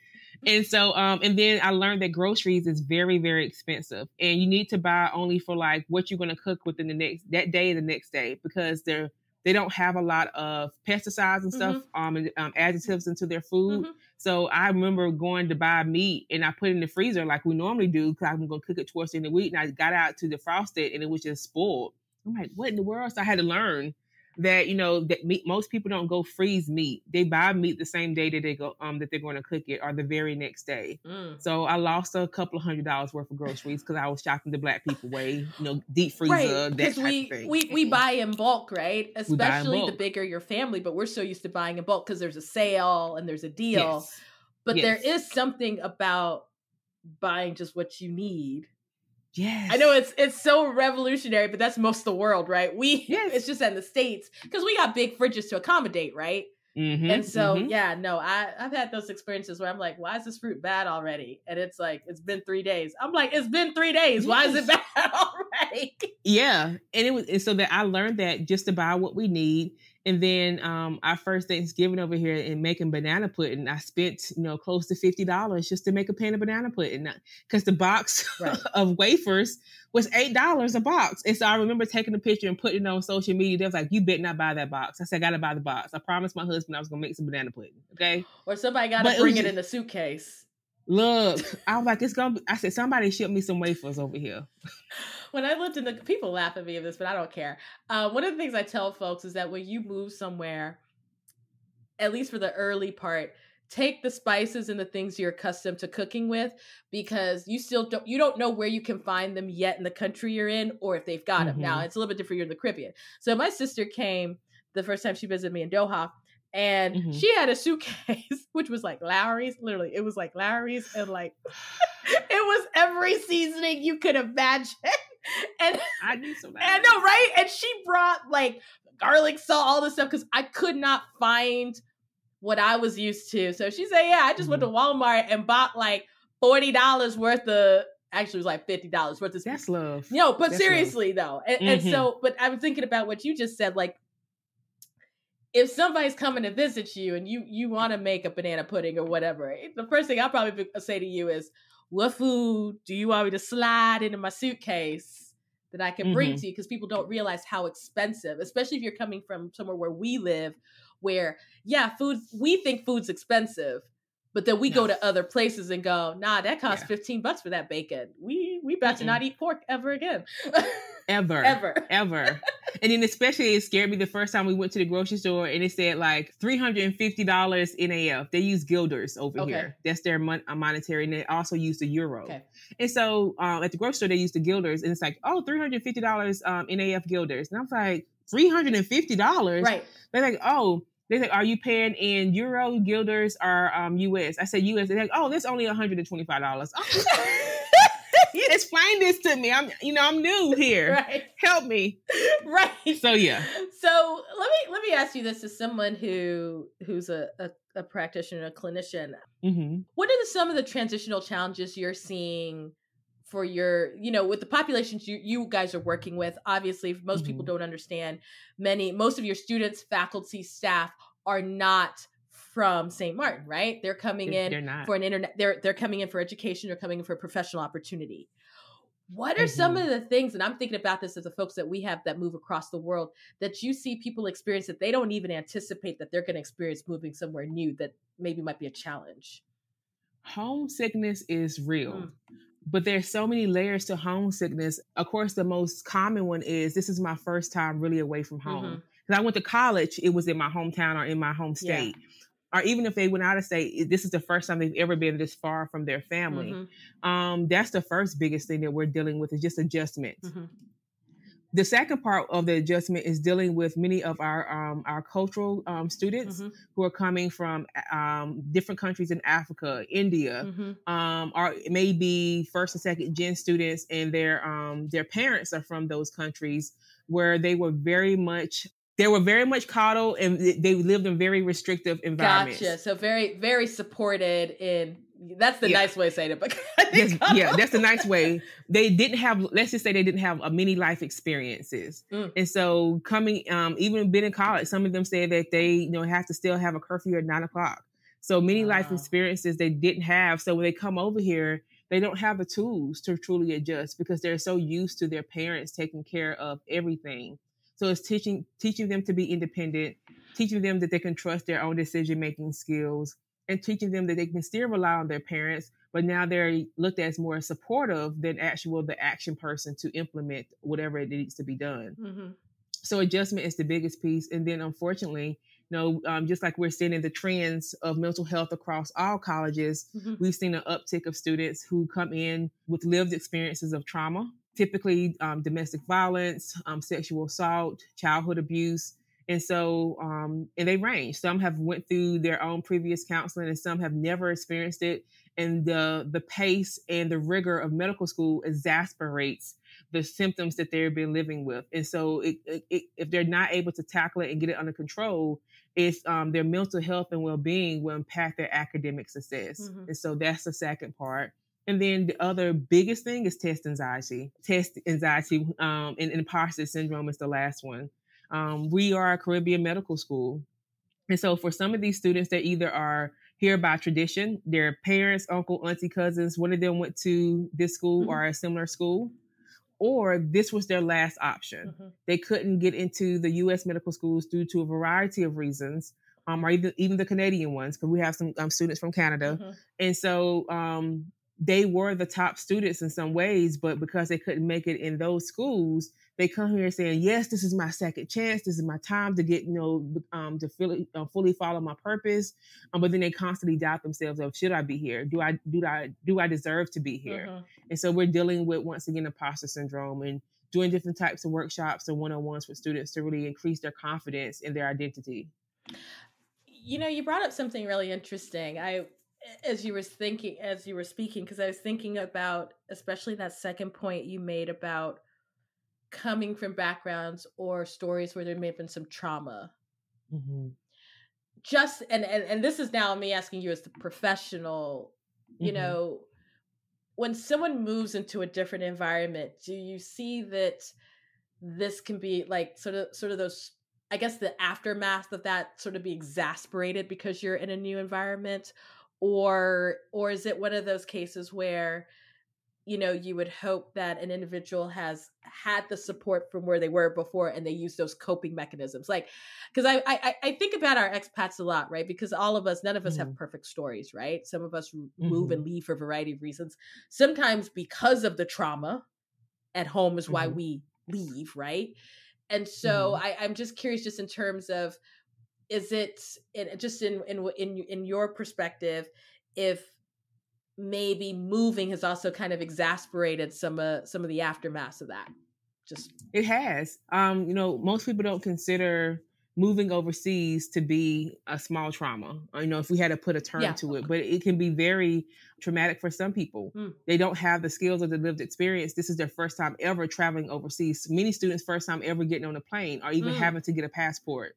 And so, um, and then I learned that groceries is very, very expensive, and you need to buy only for like what you're going to cook within the next that day and the next day because they're they don't have a lot of pesticides and stuff, um, and um, additives into their food. Mhm. So I remember going to buy meat and I put it in the freezer like we normally do because I'm gonna cook it towards the end of the week. And I got out to defrost it and it was just spoiled. I'm like, what in the world? So I had to learn that you know that meat, most people don't go freeze meat. They buy meat the same day that they go um that they're going to cook it or the very next day. Mm. So I lost a couple of hundred dollars worth of groceries because I was shopping the black people way, you know, deep freezer, Right, that because we, we we buy in bulk, right? Especially the bigger your family, but we're so used to buying in bulk because there's a sale and there's a deal. Yes. But there Yes. is something about buying just what you need. Yes. I know it's it's so revolutionary, but that's most of the world, right? We Yes. it's just in the states because we got big fridges to accommodate, right? Mhm, and so mhm. yeah, no, I I've had those experiences where I'm like, why is this fruit bad already? And it's like it's been three days. I'm like, it's been three days. Why is it bad already? Yeah, and it was and so that I learned that just to buy what we need, and then um our first Thanksgiving over here and making banana pudding, I spent you know close to fifty dollars just to make a pan of banana pudding because the box Right. of wafers was eight dollars a box, and so I remember taking a picture and putting it on social media. They was like, "You better not buy that box." I said, "I gotta buy the box." I promised my husband I was gonna make some banana pudding. Okay, Or somebody got But to it bring was it in the suitcase. Look, I was like, "It's gonna." Be, I said, "Somebody ship me some wafers over here." when I lived in the people laugh at me of this, but I don't care. Uh, one of the things I tell folks is that when you move somewhere, at least for the early part, take the spices and the things you're accustomed to cooking with because you still don't you don't know where you can find them yet in the country you're in or if they've got them. Now it's a little bit different. You're in the Caribbean. So my sister came the first time she visited me in Doha. And Mhm. she had a suitcase, which was like Lawry's. Literally, it was like Lawry's, and like it was every seasoning you could imagine. And I need some. I know, right? And she brought like garlic salt, all this stuff, because I could not find what I was used to. So she said, Yeah, I just went to Walmart and bought like forty dollars worth of actually it was like fifty dollars worth of that's love. no, but That's seriously though, and, and Mhm. so but I'm thinking about what you just said, like if somebody's coming to visit you and you you want to make a banana pudding or whatever, eh, the first thing I'll probably say to you is, "What food do you want me to slide into my suitcase that I can bring Mhm. to you?" Because people don't realize how expensive, especially if you're coming from somewhere where we live, where yeah, food we think food's expensive. But then we go to other places and go, nah, that costs Yeah. 15 bucks for that bacon. We we about to Mm-mm. not eat pork ever again. Ever. ever. Ever. and then especially it scared me the first time we went to the grocery store and it said like $350 NAF. They use guilders over Okay. here. That's their mon- uh, monetary. And they also use the euro. Okay. And so um, at the grocery store, they use the guilders. And it's like, oh, $350 um, NAF guilders. And I'm like, $350? Right. They're like, oh, they're like, are you paying in euro, guilders, or um, US? I said US. They're like, oh, that's only $125. Explain this to me. I'm, you know, I'm new here. right. Help me. Right. So yeah. So let me let me ask you this as someone who who's a, a, a practitioner, a clinician. hmm What are the, some of the transitional challenges you're seeing for your, you know, with the populations you, you guys are working with? Obviously, most people Mhm. don't understand. Many, most of your students, faculty, staff are not from St. Maarten, right? They're coming in they're for an internet. They're they're coming in for education. They're coming in for a professional opportunity. What are some Mhm. of the things, and I'm thinking about this as the folks that we have that move across the world, that you see people experience that they don't even anticipate that they're going to experience moving somewhere new that maybe might be a challenge? homesickness is real. Mm. But there's so many layers to homesickness. Of course, the most common one is this is my first time really away from home. Because I went to college, it was in my hometown or in my home Yeah. Or even if they went out of state, this is the first time they've ever been this far from their family. Mhm. Um, that's the first biggest thing that we're dealing with is just adjustment. Mhm. The second part of the adjustment is dealing with many of our um, our cultural um, students Mhm. who are coming from um, different countries in Africa, India, Mhm. um, or maybe first and second gen students, and their um, their parents are from those countries where they were very much they were very much coddled and they lived in very restrictive environments. Gotcha. So very, very supported in. That's the Yeah. nice way of say it. But Yes, yeah, that's a nice way. They didn't have, let's just say, they didn't have a many life experiences, Mm. and so coming, um, even being in college, some of them say that they, you know, have to still have a curfew at nine o'clock. So many life experiences they didn't have. So when they come over here, they don't have the tools to truly adjust because they're so used to their parents taking care of everything. So it's teaching teaching them to be independent, teaching them that they can trust their own decision making skills, and teaching them that they can still rely on their parents, but now they're looked at as more supportive than actual the action person to implement whatever it needs to be done. Mhm. So adjustment is the biggest piece, and then unfortunately, you know, um, just like we're seeing in the trends of mental health across all colleges, Mhm. we've seen an uptick of students who come in with lived experiences of trauma, typically um, domestic violence, um, sexual assault, childhood abuse. And so, um, and they range. Some have went through their own previous counseling, and some have never experienced it. And the the pace and the rigor of medical school exasperates the symptoms that they've been living with. And so, it, it, it, if they're not able to tackle it and get it under control, it's um, their mental health and well being will impact their academic success. Mhm. And so, that's the second part. And then the other biggest thing is test anxiety. Test anxiety um, and imposter syndrome is the last one. Um, we are a Caribbean medical school. And so for some of these students, they either are here by tradition, their parents, uncle, auntie, cousins, one of them went to this school Mhm. or a similar school, or this was their last option. Mhm. They couldn't get into the U.S. medical schools due to a variety of reasons, um, or even, even the Canadian ones, because we have some um, students from Canada. Mhm. And so um, they were the top students in some ways, but because they couldn't make it in those schools, they come here saying, "Yes, this is my second chance. This is my time to get, you know, um, to fully, uh, fully follow my purpose." Um, but then they constantly doubt themselves of, "Should I be here? Do I do I do I deserve to be here?" Mhm. And so we're dealing with once again imposter syndrome and doing different types of workshops and one on ones with students to really increase their confidence in their identity. You know, you brought up something really interesting. I as you were thinking as you were speaking because I was thinking about especially that second point you made about coming from backgrounds or stories where there may have been some trauma. Mm-hmm. Just and and, and this is now me asking you as the professional, you Mhm. know, when someone moves into a different environment, do you see that this can be like sort of sort of those I guess the aftermath of that sort of be exasperated because you're in a new environment or or is it one of those cases where you know you would hope that an individual has had the support from where they were before and they use those coping mechanisms like because I, I i think about our expats a lot right because all of us none of us mm-hmm. have perfect stories right some of us mm-hmm. move and leave for a variety of reasons sometimes because of the trauma at home is mm-hmm. why we leave right and so mm-hmm. I, i'm just curious just in terms of is it just in in in in your perspective if maybe moving has also kind of exasperated some uh, some of the aftermath of that? Just it has. Um you know most people don't consider moving overseas to be a small trauma uh, you know if we had to put a term yeah. to it but it can be very traumatic for some people mm. they don't have the skills or the lived experience this is their first time ever traveling overseas many students first time ever getting on a plane or even mm. having to get a passport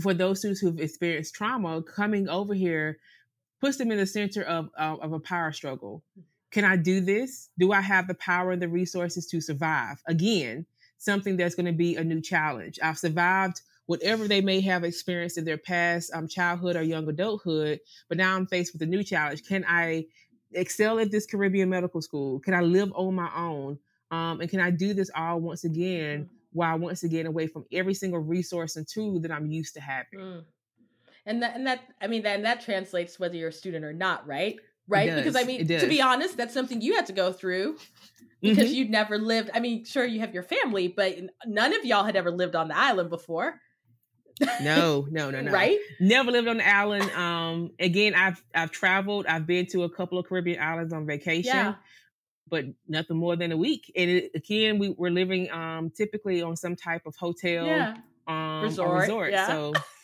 for those students who've experienced trauma coming over here puts them in the center of, of, of a power struggle. Can I do this? Do I have the power and the resources to survive? Again, something that's going to be a new challenge. I've survived whatever they may have experienced in their past um, childhood or young adulthood, but now I'm faced with a new challenge. Can I excel at this Caribbean medical school? Can I live on my own? Um, and can I do this all once again mm. while once again away from every single resource and tool that I'm used to having? Mm and that and that i mean then that translates whether you're a student or not right right because i mean to be honest that's something you had to go through because mm-hmm. you'd never lived i mean sure you have your family but none of y'all had ever lived on the island before no no no no right never lived on the island um again i've i've traveled i've been to a couple of caribbean islands on vacation yeah. but nothing more than a week and it, again we were living um typically on some type of hotel yeah. um resort, resort. Yeah. so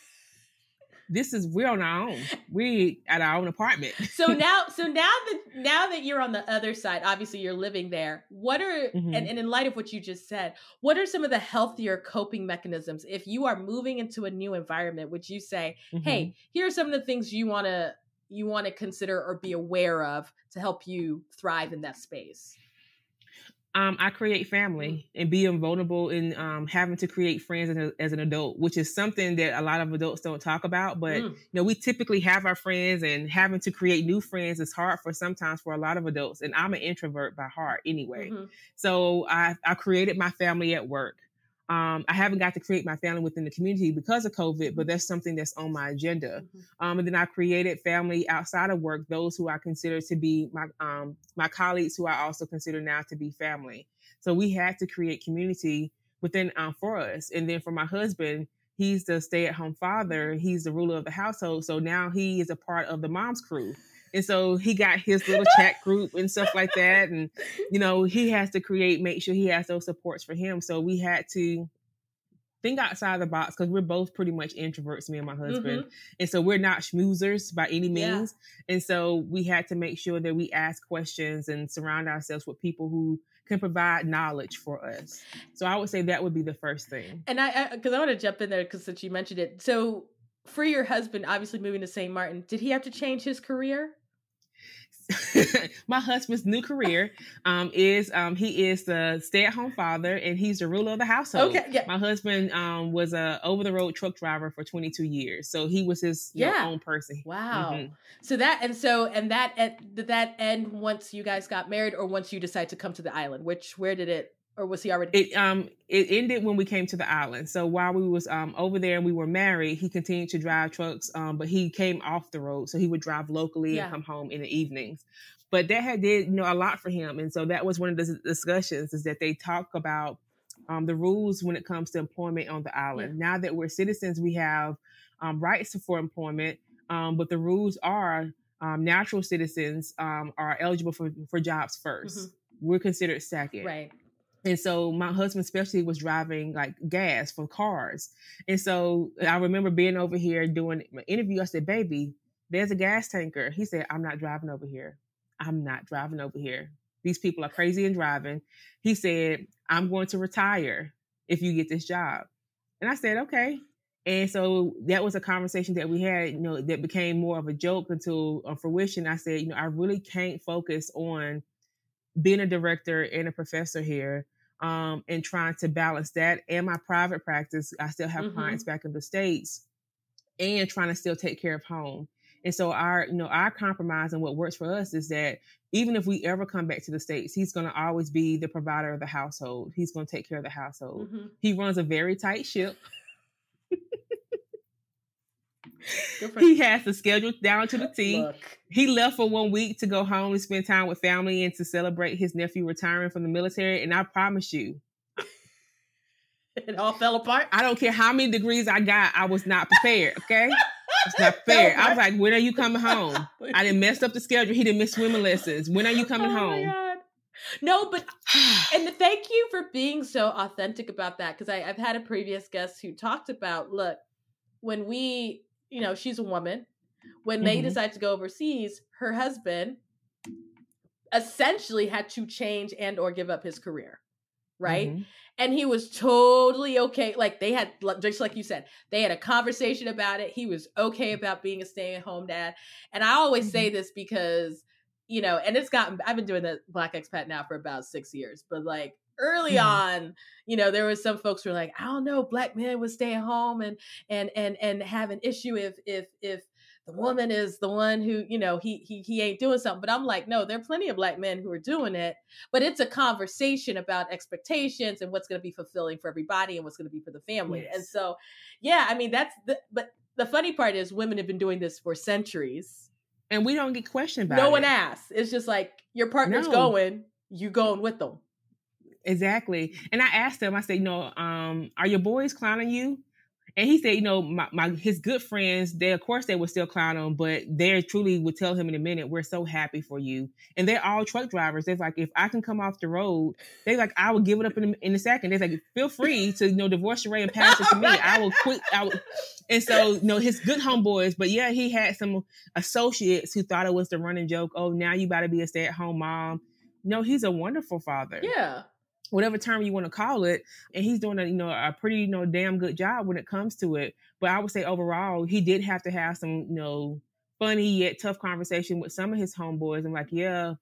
this is we're on our own. We at our own apartment. so now, so now that now that you're on the other side, obviously you're living there. What are mm-hmm. and, and in light of what you just said, what are some of the healthier coping mechanisms if you are moving into a new environment? Would you say, mm-hmm. hey, here are some of the things you want to you want to consider or be aware of to help you thrive in that space? Um, I create family and being vulnerable and um, having to create friends as, a, as, an adult, which is something that a lot of adults don't talk about. But mm. you know, we typically have our friends, and having to create new friends is hard for sometimes for a lot of adults. And I'm an introvert by heart anyway, mm-hmm. so I, I created my family at work. Um, I haven't got to create my family within the community because of COVID, but that's something that's on my agenda. Mm-hmm. Um, and then I created family outside of work, those who I consider to be my um, my colleagues, who I also consider now to be family. So we had to create community within um, for us. And then for my husband, he's the stay at home father. He's the ruler of the household. So now he is a part of the mom's crew. And so he got his little chat group and stuff like that. And, you know, he has to create, make sure he has those supports for him. So we had to think outside the box because we're both pretty much introverts, me and my husband. Mm-hmm. And so we're not schmoozers by any means. Yeah. And so we had to make sure that we ask questions and surround ourselves with people who can provide knowledge for us. So I would say that would be the first thing. And I, because I, I want to jump in there because since you mentioned it. So for your husband, obviously moving to St. Maarten, did he have to change his career? my husband's new career um, is um, he is the stay-at-home father and he's the ruler of the household. Okay, yeah. My husband um, was a over-the-road truck driver for 22 years, so he was his yeah. know, own person. Wow. Mm-hmm. So that and so and that did that end once you guys got married, or once you decide to come to the island? Which where did it or was he already it um it ended when we came to the island. So while we was um over there and we were married he continued to drive trucks um but he came off the road. So he would drive locally yeah. and come home in the evenings. But that had did you know a lot for him. And so that was one of the discussions is that they talk about um, the rules when it comes to employment on the island. Yeah. now that we're citizens we have um, rights for employment um, but the rules are um, natural citizens um, are eligible for, for jobs 1st mm-hmm. we're considered second. Right and so my husband especially was driving like gas for cars. And so I remember being over here doing an interview. I said, baby, there's a gas tanker. He said, I'm not driving over here. I'm not driving over here. These people are crazy and driving. He said, I'm going to retire if you get this job. And I said, okay. And so that was a conversation that we had, you know, that became more of a joke until uh, fruition. I said, you know, I really can't focus on being a director and a professor here um, and trying to balance that and my private practice. I still have mm-hmm. clients back in the States and trying to still take care of home. And so our, you know, our compromise and what works for us is that even if we ever come back to the States, he's going to always be the provider of the household. He's going to take care of the household. Mm-hmm. He runs a very tight ship. He has the schedule down to the T. Look. He left for one week to go home and spend time with family and to celebrate his nephew retiring from the military. And I promise you, it all fell apart. I don't care how many degrees I got, I was not prepared. Okay. It's not fair. I was like, when are you coming home? I didn't mess up the schedule. He didn't miss swimming lessons. When are you oh coming oh home? No, but and thank you for being so authentic about that because I've had a previous guest who talked about look when we you know, she's a woman. When mm-hmm. they decide to go overseas, her husband essentially had to change and or give up his career. Right? Mm-hmm. And he was totally okay. Like they had just like you said, they had a conversation about it. He was okay about being a stay-at-home dad. And I always mm-hmm. say this because you know, and it's gotten I've been doing the Black expat now for about 6 years, but like early mm-hmm. on you know there was some folks who were like i don't know black men would stay at home and and and and have an issue if if if the woman is the one who you know he he he ain't doing something but i'm like no there are plenty of black men who are doing it but it's a conversation about expectations and what's going to be fulfilling for everybody and what's going to be for the family yes. and so yeah i mean that's the but the funny part is women have been doing this for centuries and we don't get questioned about no it. one asks it's just like your partner's no. going you going with them Exactly. And I asked him, I said, you know, um, are your boys clowning you? And he said, you know, my, my his good friends, they of course they would still clown him, but they truly would tell him in a minute, we're so happy for you. And they're all truck drivers. They're like, if I can come off the road, they like, I will give it up in a, in a second. They're like, feel free to you know divorce Sherrá and pass it to me. I will quit. I will. And so, you know, his good homeboys, but yeah, he had some associates who thought it was the running joke. Oh, now you got to be a stay at home mom. No, he's a wonderful father. Yeah whatever term you want to call it and he's doing a you know a pretty you know damn good job when it comes to it but i would say overall he did have to have some you know funny yet tough conversation with some of his homeboys i'm like yeah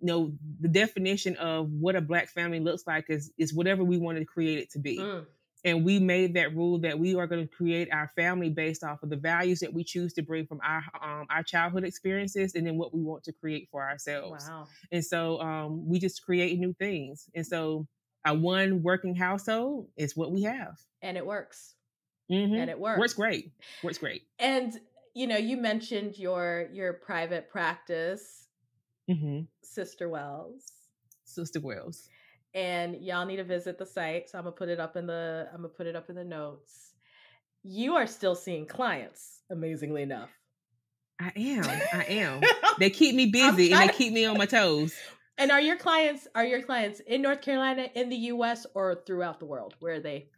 you know the definition of what a black family looks like is is whatever we wanted to create it to be mm. And we made that rule that we are going to create our family based off of the values that we choose to bring from our um, our childhood experiences and then what we want to create for ourselves wow. and so um, we just create new things and so a one working household is what we have. And it works. Mm-hmm. And it works. Works great. Works great. And you know, you mentioned your your private practice, mm-hmm. Sister Wells. Sister Wells. And y'all need to visit the site. So I'm gonna put it up in the I'm gonna put it up in the notes. You are still seeing clients, amazingly enough. I am. I am. they keep me busy and they keep me on my toes. And are your clients are your clients in North Carolina, in the U.S., or throughout the world? Where are they?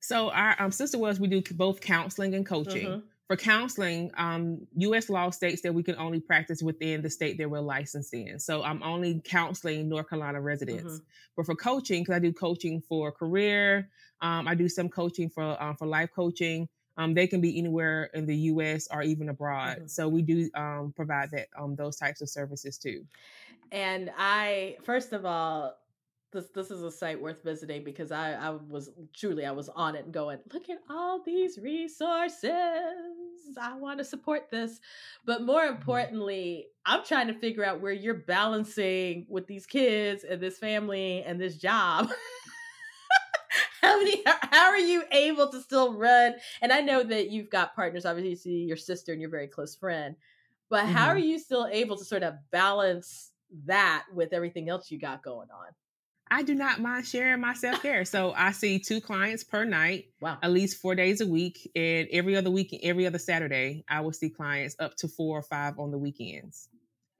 So our um, Sister Wells we do both counseling and coaching. Mm-hmm. For counseling, um, U.S. law states that we can only practice within the state that we're licensed in. So I'm only counseling North Carolina residents. Mm-hmm. But for coaching, because I do coaching for career, um, I do some coaching for um, for life coaching. Um, they can be anywhere in the U.S. or even abroad. Mm-hmm. So we do um, provide that um, those types of services too. And I, first of all, this this is a site worth visiting because I I was truly I was on it and going look at all these resources I want to support this but more mm-hmm. importantly I'm trying to figure out where you're balancing with these kids and this family and this job how many how are you able to still run and I know that you've got partners obviously your sister and your very close friend but mm-hmm. how are you still able to sort of balance that with everything else you got going on? I do not mind sharing my self care. so I see two clients per night, wow. at least four days a week, and every other week, every other Saturday, I will see clients up to four or five on the weekends.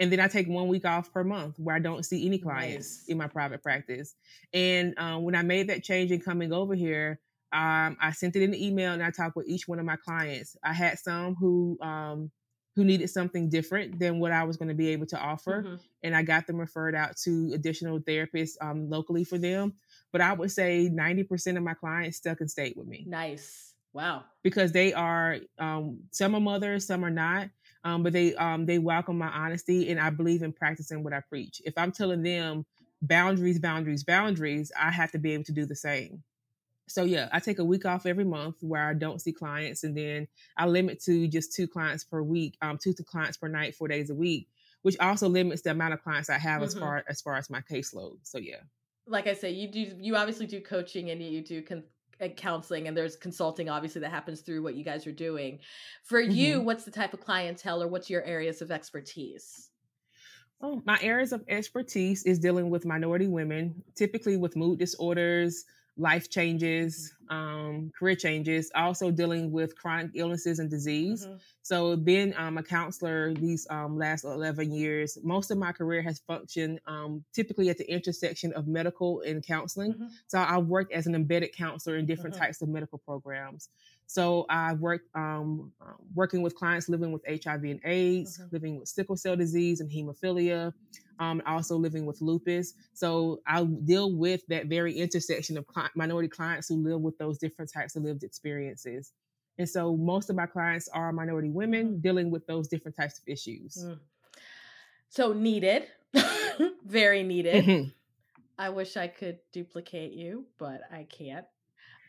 And then I take one week off per month where I don't see any clients nice. in my private practice. And um, when I made that change in coming over here, um, I sent it in an email and I talked with each one of my clients. I had some who um, who needed something different than what I was going to be able to offer. Mm-hmm. And I got them referred out to additional therapists um, locally for them. But I would say 90% of my clients stuck and stayed with me. Nice. Wow. Because they are, um, some are mothers, some are not. Um, but they um, they welcome my honesty, and I believe in practicing what I preach. If I'm telling them boundaries, boundaries, boundaries, I have to be able to do the same. So yeah, I take a week off every month where I don't see clients, and then I limit to just two clients per week, um, two to clients per night, four days a week, which also limits the amount of clients I have mm-hmm. as far as far as my caseload. So yeah, like I say, you do you obviously do coaching and you do con- counseling, and there's consulting obviously that happens through what you guys are doing. For mm-hmm. you, what's the type of clientele, or what's your areas of expertise? Oh, my areas of expertise is dealing with minority women, typically with mood disorders, life changes, mm-hmm. um, career changes, also dealing with chronic illnesses and disease. Mm-hmm. So, being um, a counselor these um, last 11 years, most of my career has functioned um, typically at the intersection of medical and counseling. Mm-hmm. So, I've worked as an embedded counselor in different mm-hmm. types of medical programs. So, I worked um, uh, working with clients living with HIV and AIDS, mm-hmm. living with sickle cell disease and hemophilia um, also living with lupus. So I deal with that very intersection of minority clients who live with those different types of lived experiences. And so most of my clients are minority women mm-hmm. dealing with those different types of issues. Mm. So needed, very needed. Mm-hmm. I wish I could duplicate you, but I can't.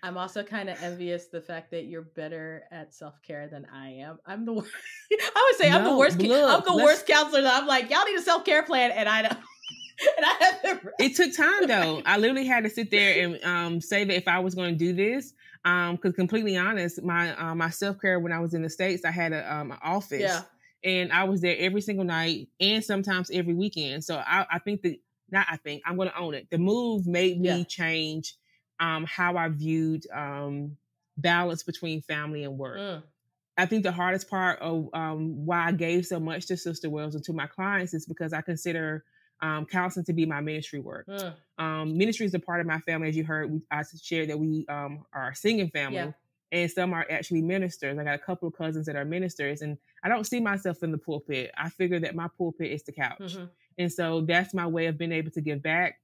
I'm also kind of envious the fact that you're better at self care than I am. I'm the worst. I would say no, I'm the worst. Look, I'm the worst counselor. I'm like, y'all need a self care plan, and I don't. and I have It took time though. I literally had to sit there and um, say that if I was going to do this, because um, completely honest, my uh, my self care when I was in the states, I had a um, an office, yeah. and I was there every single night and sometimes every weekend. So I, I think that not I think I'm going to own it. The move made me yeah. change um, how I viewed um, balance between family and work. Mm. I think the hardest part of um, why I gave so much to Sister Wells and to my clients is because I consider um, counseling to be my ministry work. Mm. Um, ministry is a part of my family, as you heard. We, I shared that we um, are a singing family, yeah. and some are actually ministers. I got a couple of cousins that are ministers, and I don't see myself in the pulpit. I figure that my pulpit is the couch, mm-hmm. and so that's my way of being able to give back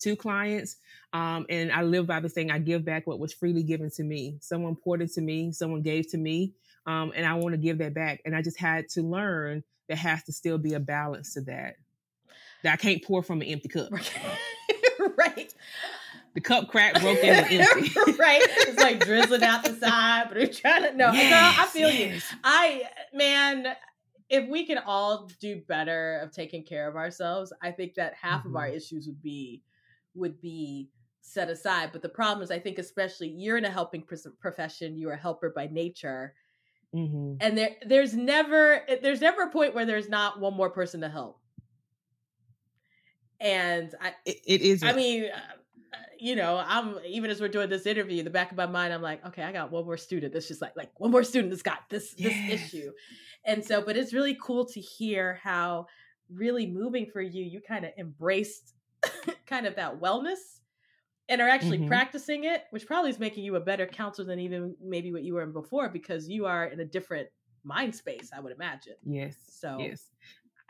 to clients. Um, and I live by the saying, I give back what was freely given to me. Someone poured it to me, someone gave to me, um, and I want to give that back. And I just had to learn there has to still be a balance to that. That I can't pour from an empty cup. right. The cup cracked, broken, and empty. right. It's like drizzling out the side, but we're trying to no. Yes, girl, I feel yes. you. I man, if we can all do better of taking care of ourselves, I think that half mm-hmm. of our mm-hmm. issues would be would be set aside. But the problem is, I think, especially you're in a helping profession, you're a helper by nature. Mm-hmm. And there, there's never, there's never a point where there's not one more person to help. And I, it, it is. I mean, uh, you know, I'm even as we're doing this interview, in the back of my mind, I'm like, okay, I got one more student that's just like, like one more student that's got this yes. this issue, and so, but it's really cool to hear how really moving for you. You kind of embraced kind of that wellness and are actually mm-hmm. practicing it, which probably is making you a better counselor than even maybe what you were in before because you are in a different mind space, I would imagine. Yes. So, yes.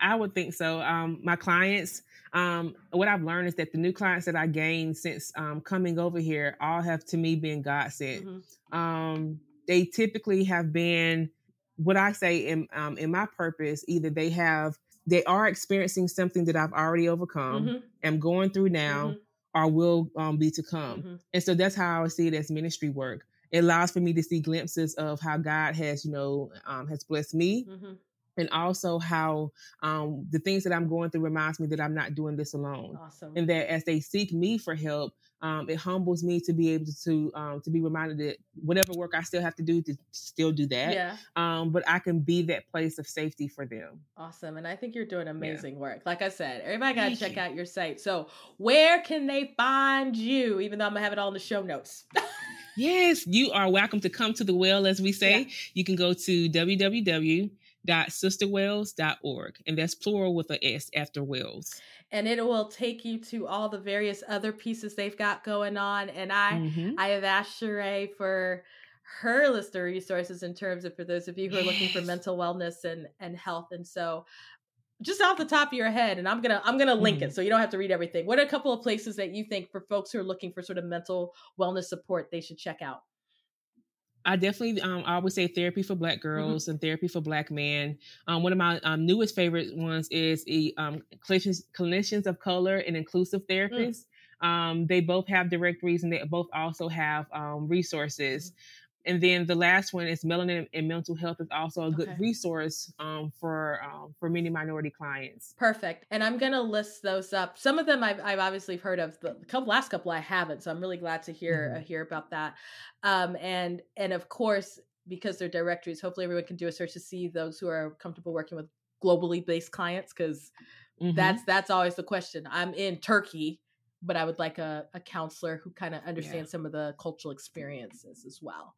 I would think so. Um, my clients, um, what I've learned is that the new clients that I gained since um, coming over here all have to me been God sent. Mm-hmm. Um, they typically have been what I say in um, in my purpose. Either they have they are experiencing something that I've already overcome, mm-hmm. Am going through now, mm-hmm. or will um, be to come. Mm-hmm. And so that's how I see it as ministry work. It allows for me to see glimpses of how God has, you know, um, has blessed me, mm-hmm and also how um, the things that I'm going through reminds me that I'm not doing this alone. Awesome. And that as they seek me for help, um, it humbles me to be able to um, to be reminded that whatever work I still have to do to still do that. Yeah. Um, but I can be that place of safety for them. Awesome, and I think you're doing amazing yeah. work. Like I said, everybody got to check you. out your site. So where can they find you? Even though I'm gonna have it all in the show notes. yes, you are welcome to come to the well, as we say. Yeah. You can go to www sisterwells.org and that's plural with a s after wells. And it will take you to all the various other pieces they've got going on. And i mm-hmm. i have asked Sherrá for her list of resources in terms of for those of you who are looking for mental wellness and and health. And so just off the top of your head and i'm gonna i'm gonna link mm-hmm. it so you don't have to read everything. What are a couple of places that you think for folks who are looking for sort of mental wellness support they should check out I definitely, um, I always say therapy for Black mm-hmm. girls mm-hmm. and therapy for Black men. Um, one of my um, newest favorite ones is a, um, clinicians, clinicians of color and inclusive mm. therapists. Mm. Um, they both have directories and they both also have um, resources. And then the last one is melanin and mental health is also a good okay. resource um, for um, for many minority clients. Perfect. And I'm gonna list those up. Some of them I've, I've obviously heard of. The couple, last couple I haven't, so I'm really glad to hear mm-hmm. uh, hear about that. Um, and and of course because they're directories, hopefully everyone can do a search to see those who are comfortable working with globally based clients because mm-hmm. that's that's always the question. I'm in Turkey but I would like a, a counselor who kind of understands yeah. some of the cultural experiences as well.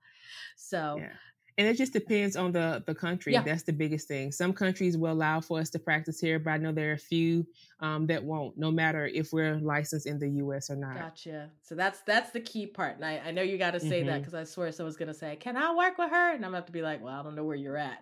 So yeah. And it just depends on the the country. Yeah. That's the biggest thing. Some countries will allow for us to practice here, but I know there are a few um, that won't, no matter if we're licensed in the U.S. or not. Gotcha. So that's that's the key part. And I, I know you got to say mm-hmm. that because I swear someone's gonna say, "Can I work with her?" And I'm gonna have to be like, "Well, I don't know where you're at."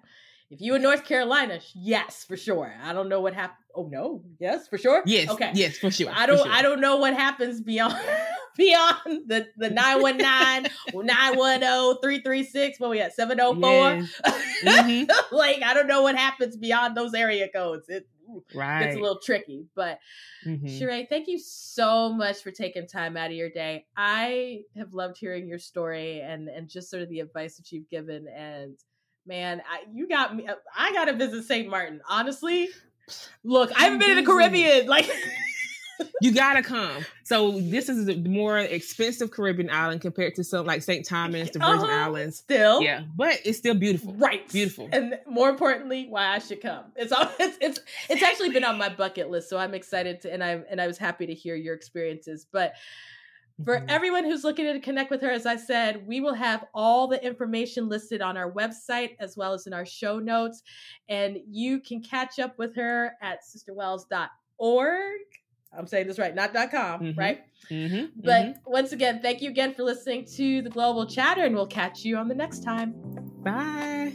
If you in North Carolina, yes, for sure. I don't know what happened. Oh no, yes, for sure. Yes, okay, yes, for sure. I don't. Sure. I don't know what happens beyond beyond the the 919 910 336 what we at 704 mm-hmm. like i don't know what happens beyond those area codes it right. gets a little tricky but mm-hmm. Sherrá, thank you so much for taking time out of your day i have loved hearing your story and and just sort of the advice that you've given and man, I, you got me. I got to visit St. Maarten. Honestly, look, I haven't been in the Caribbean. Like, you gotta come. So this is a more expensive Caribbean island compared to some like St. Thomas, the Virgin uh-huh. Islands. Still, yeah, but it's still beautiful. Right, beautiful. And more importantly, why I should come. It's all it's it's it's actually been on my bucket list. So I'm excited to, and I and I was happy to hear your experiences, but. For mm-hmm. everyone who's looking to connect with her, as I said, we will have all the information listed on our website as well as in our show notes. And you can catch up with her at sisterwells.org. I'm saying this right, not .com, mm-hmm. right? Mm-hmm. But mm-hmm. once again, thank you again for listening to the Global Chatter, and we'll catch you on the next time. Bye.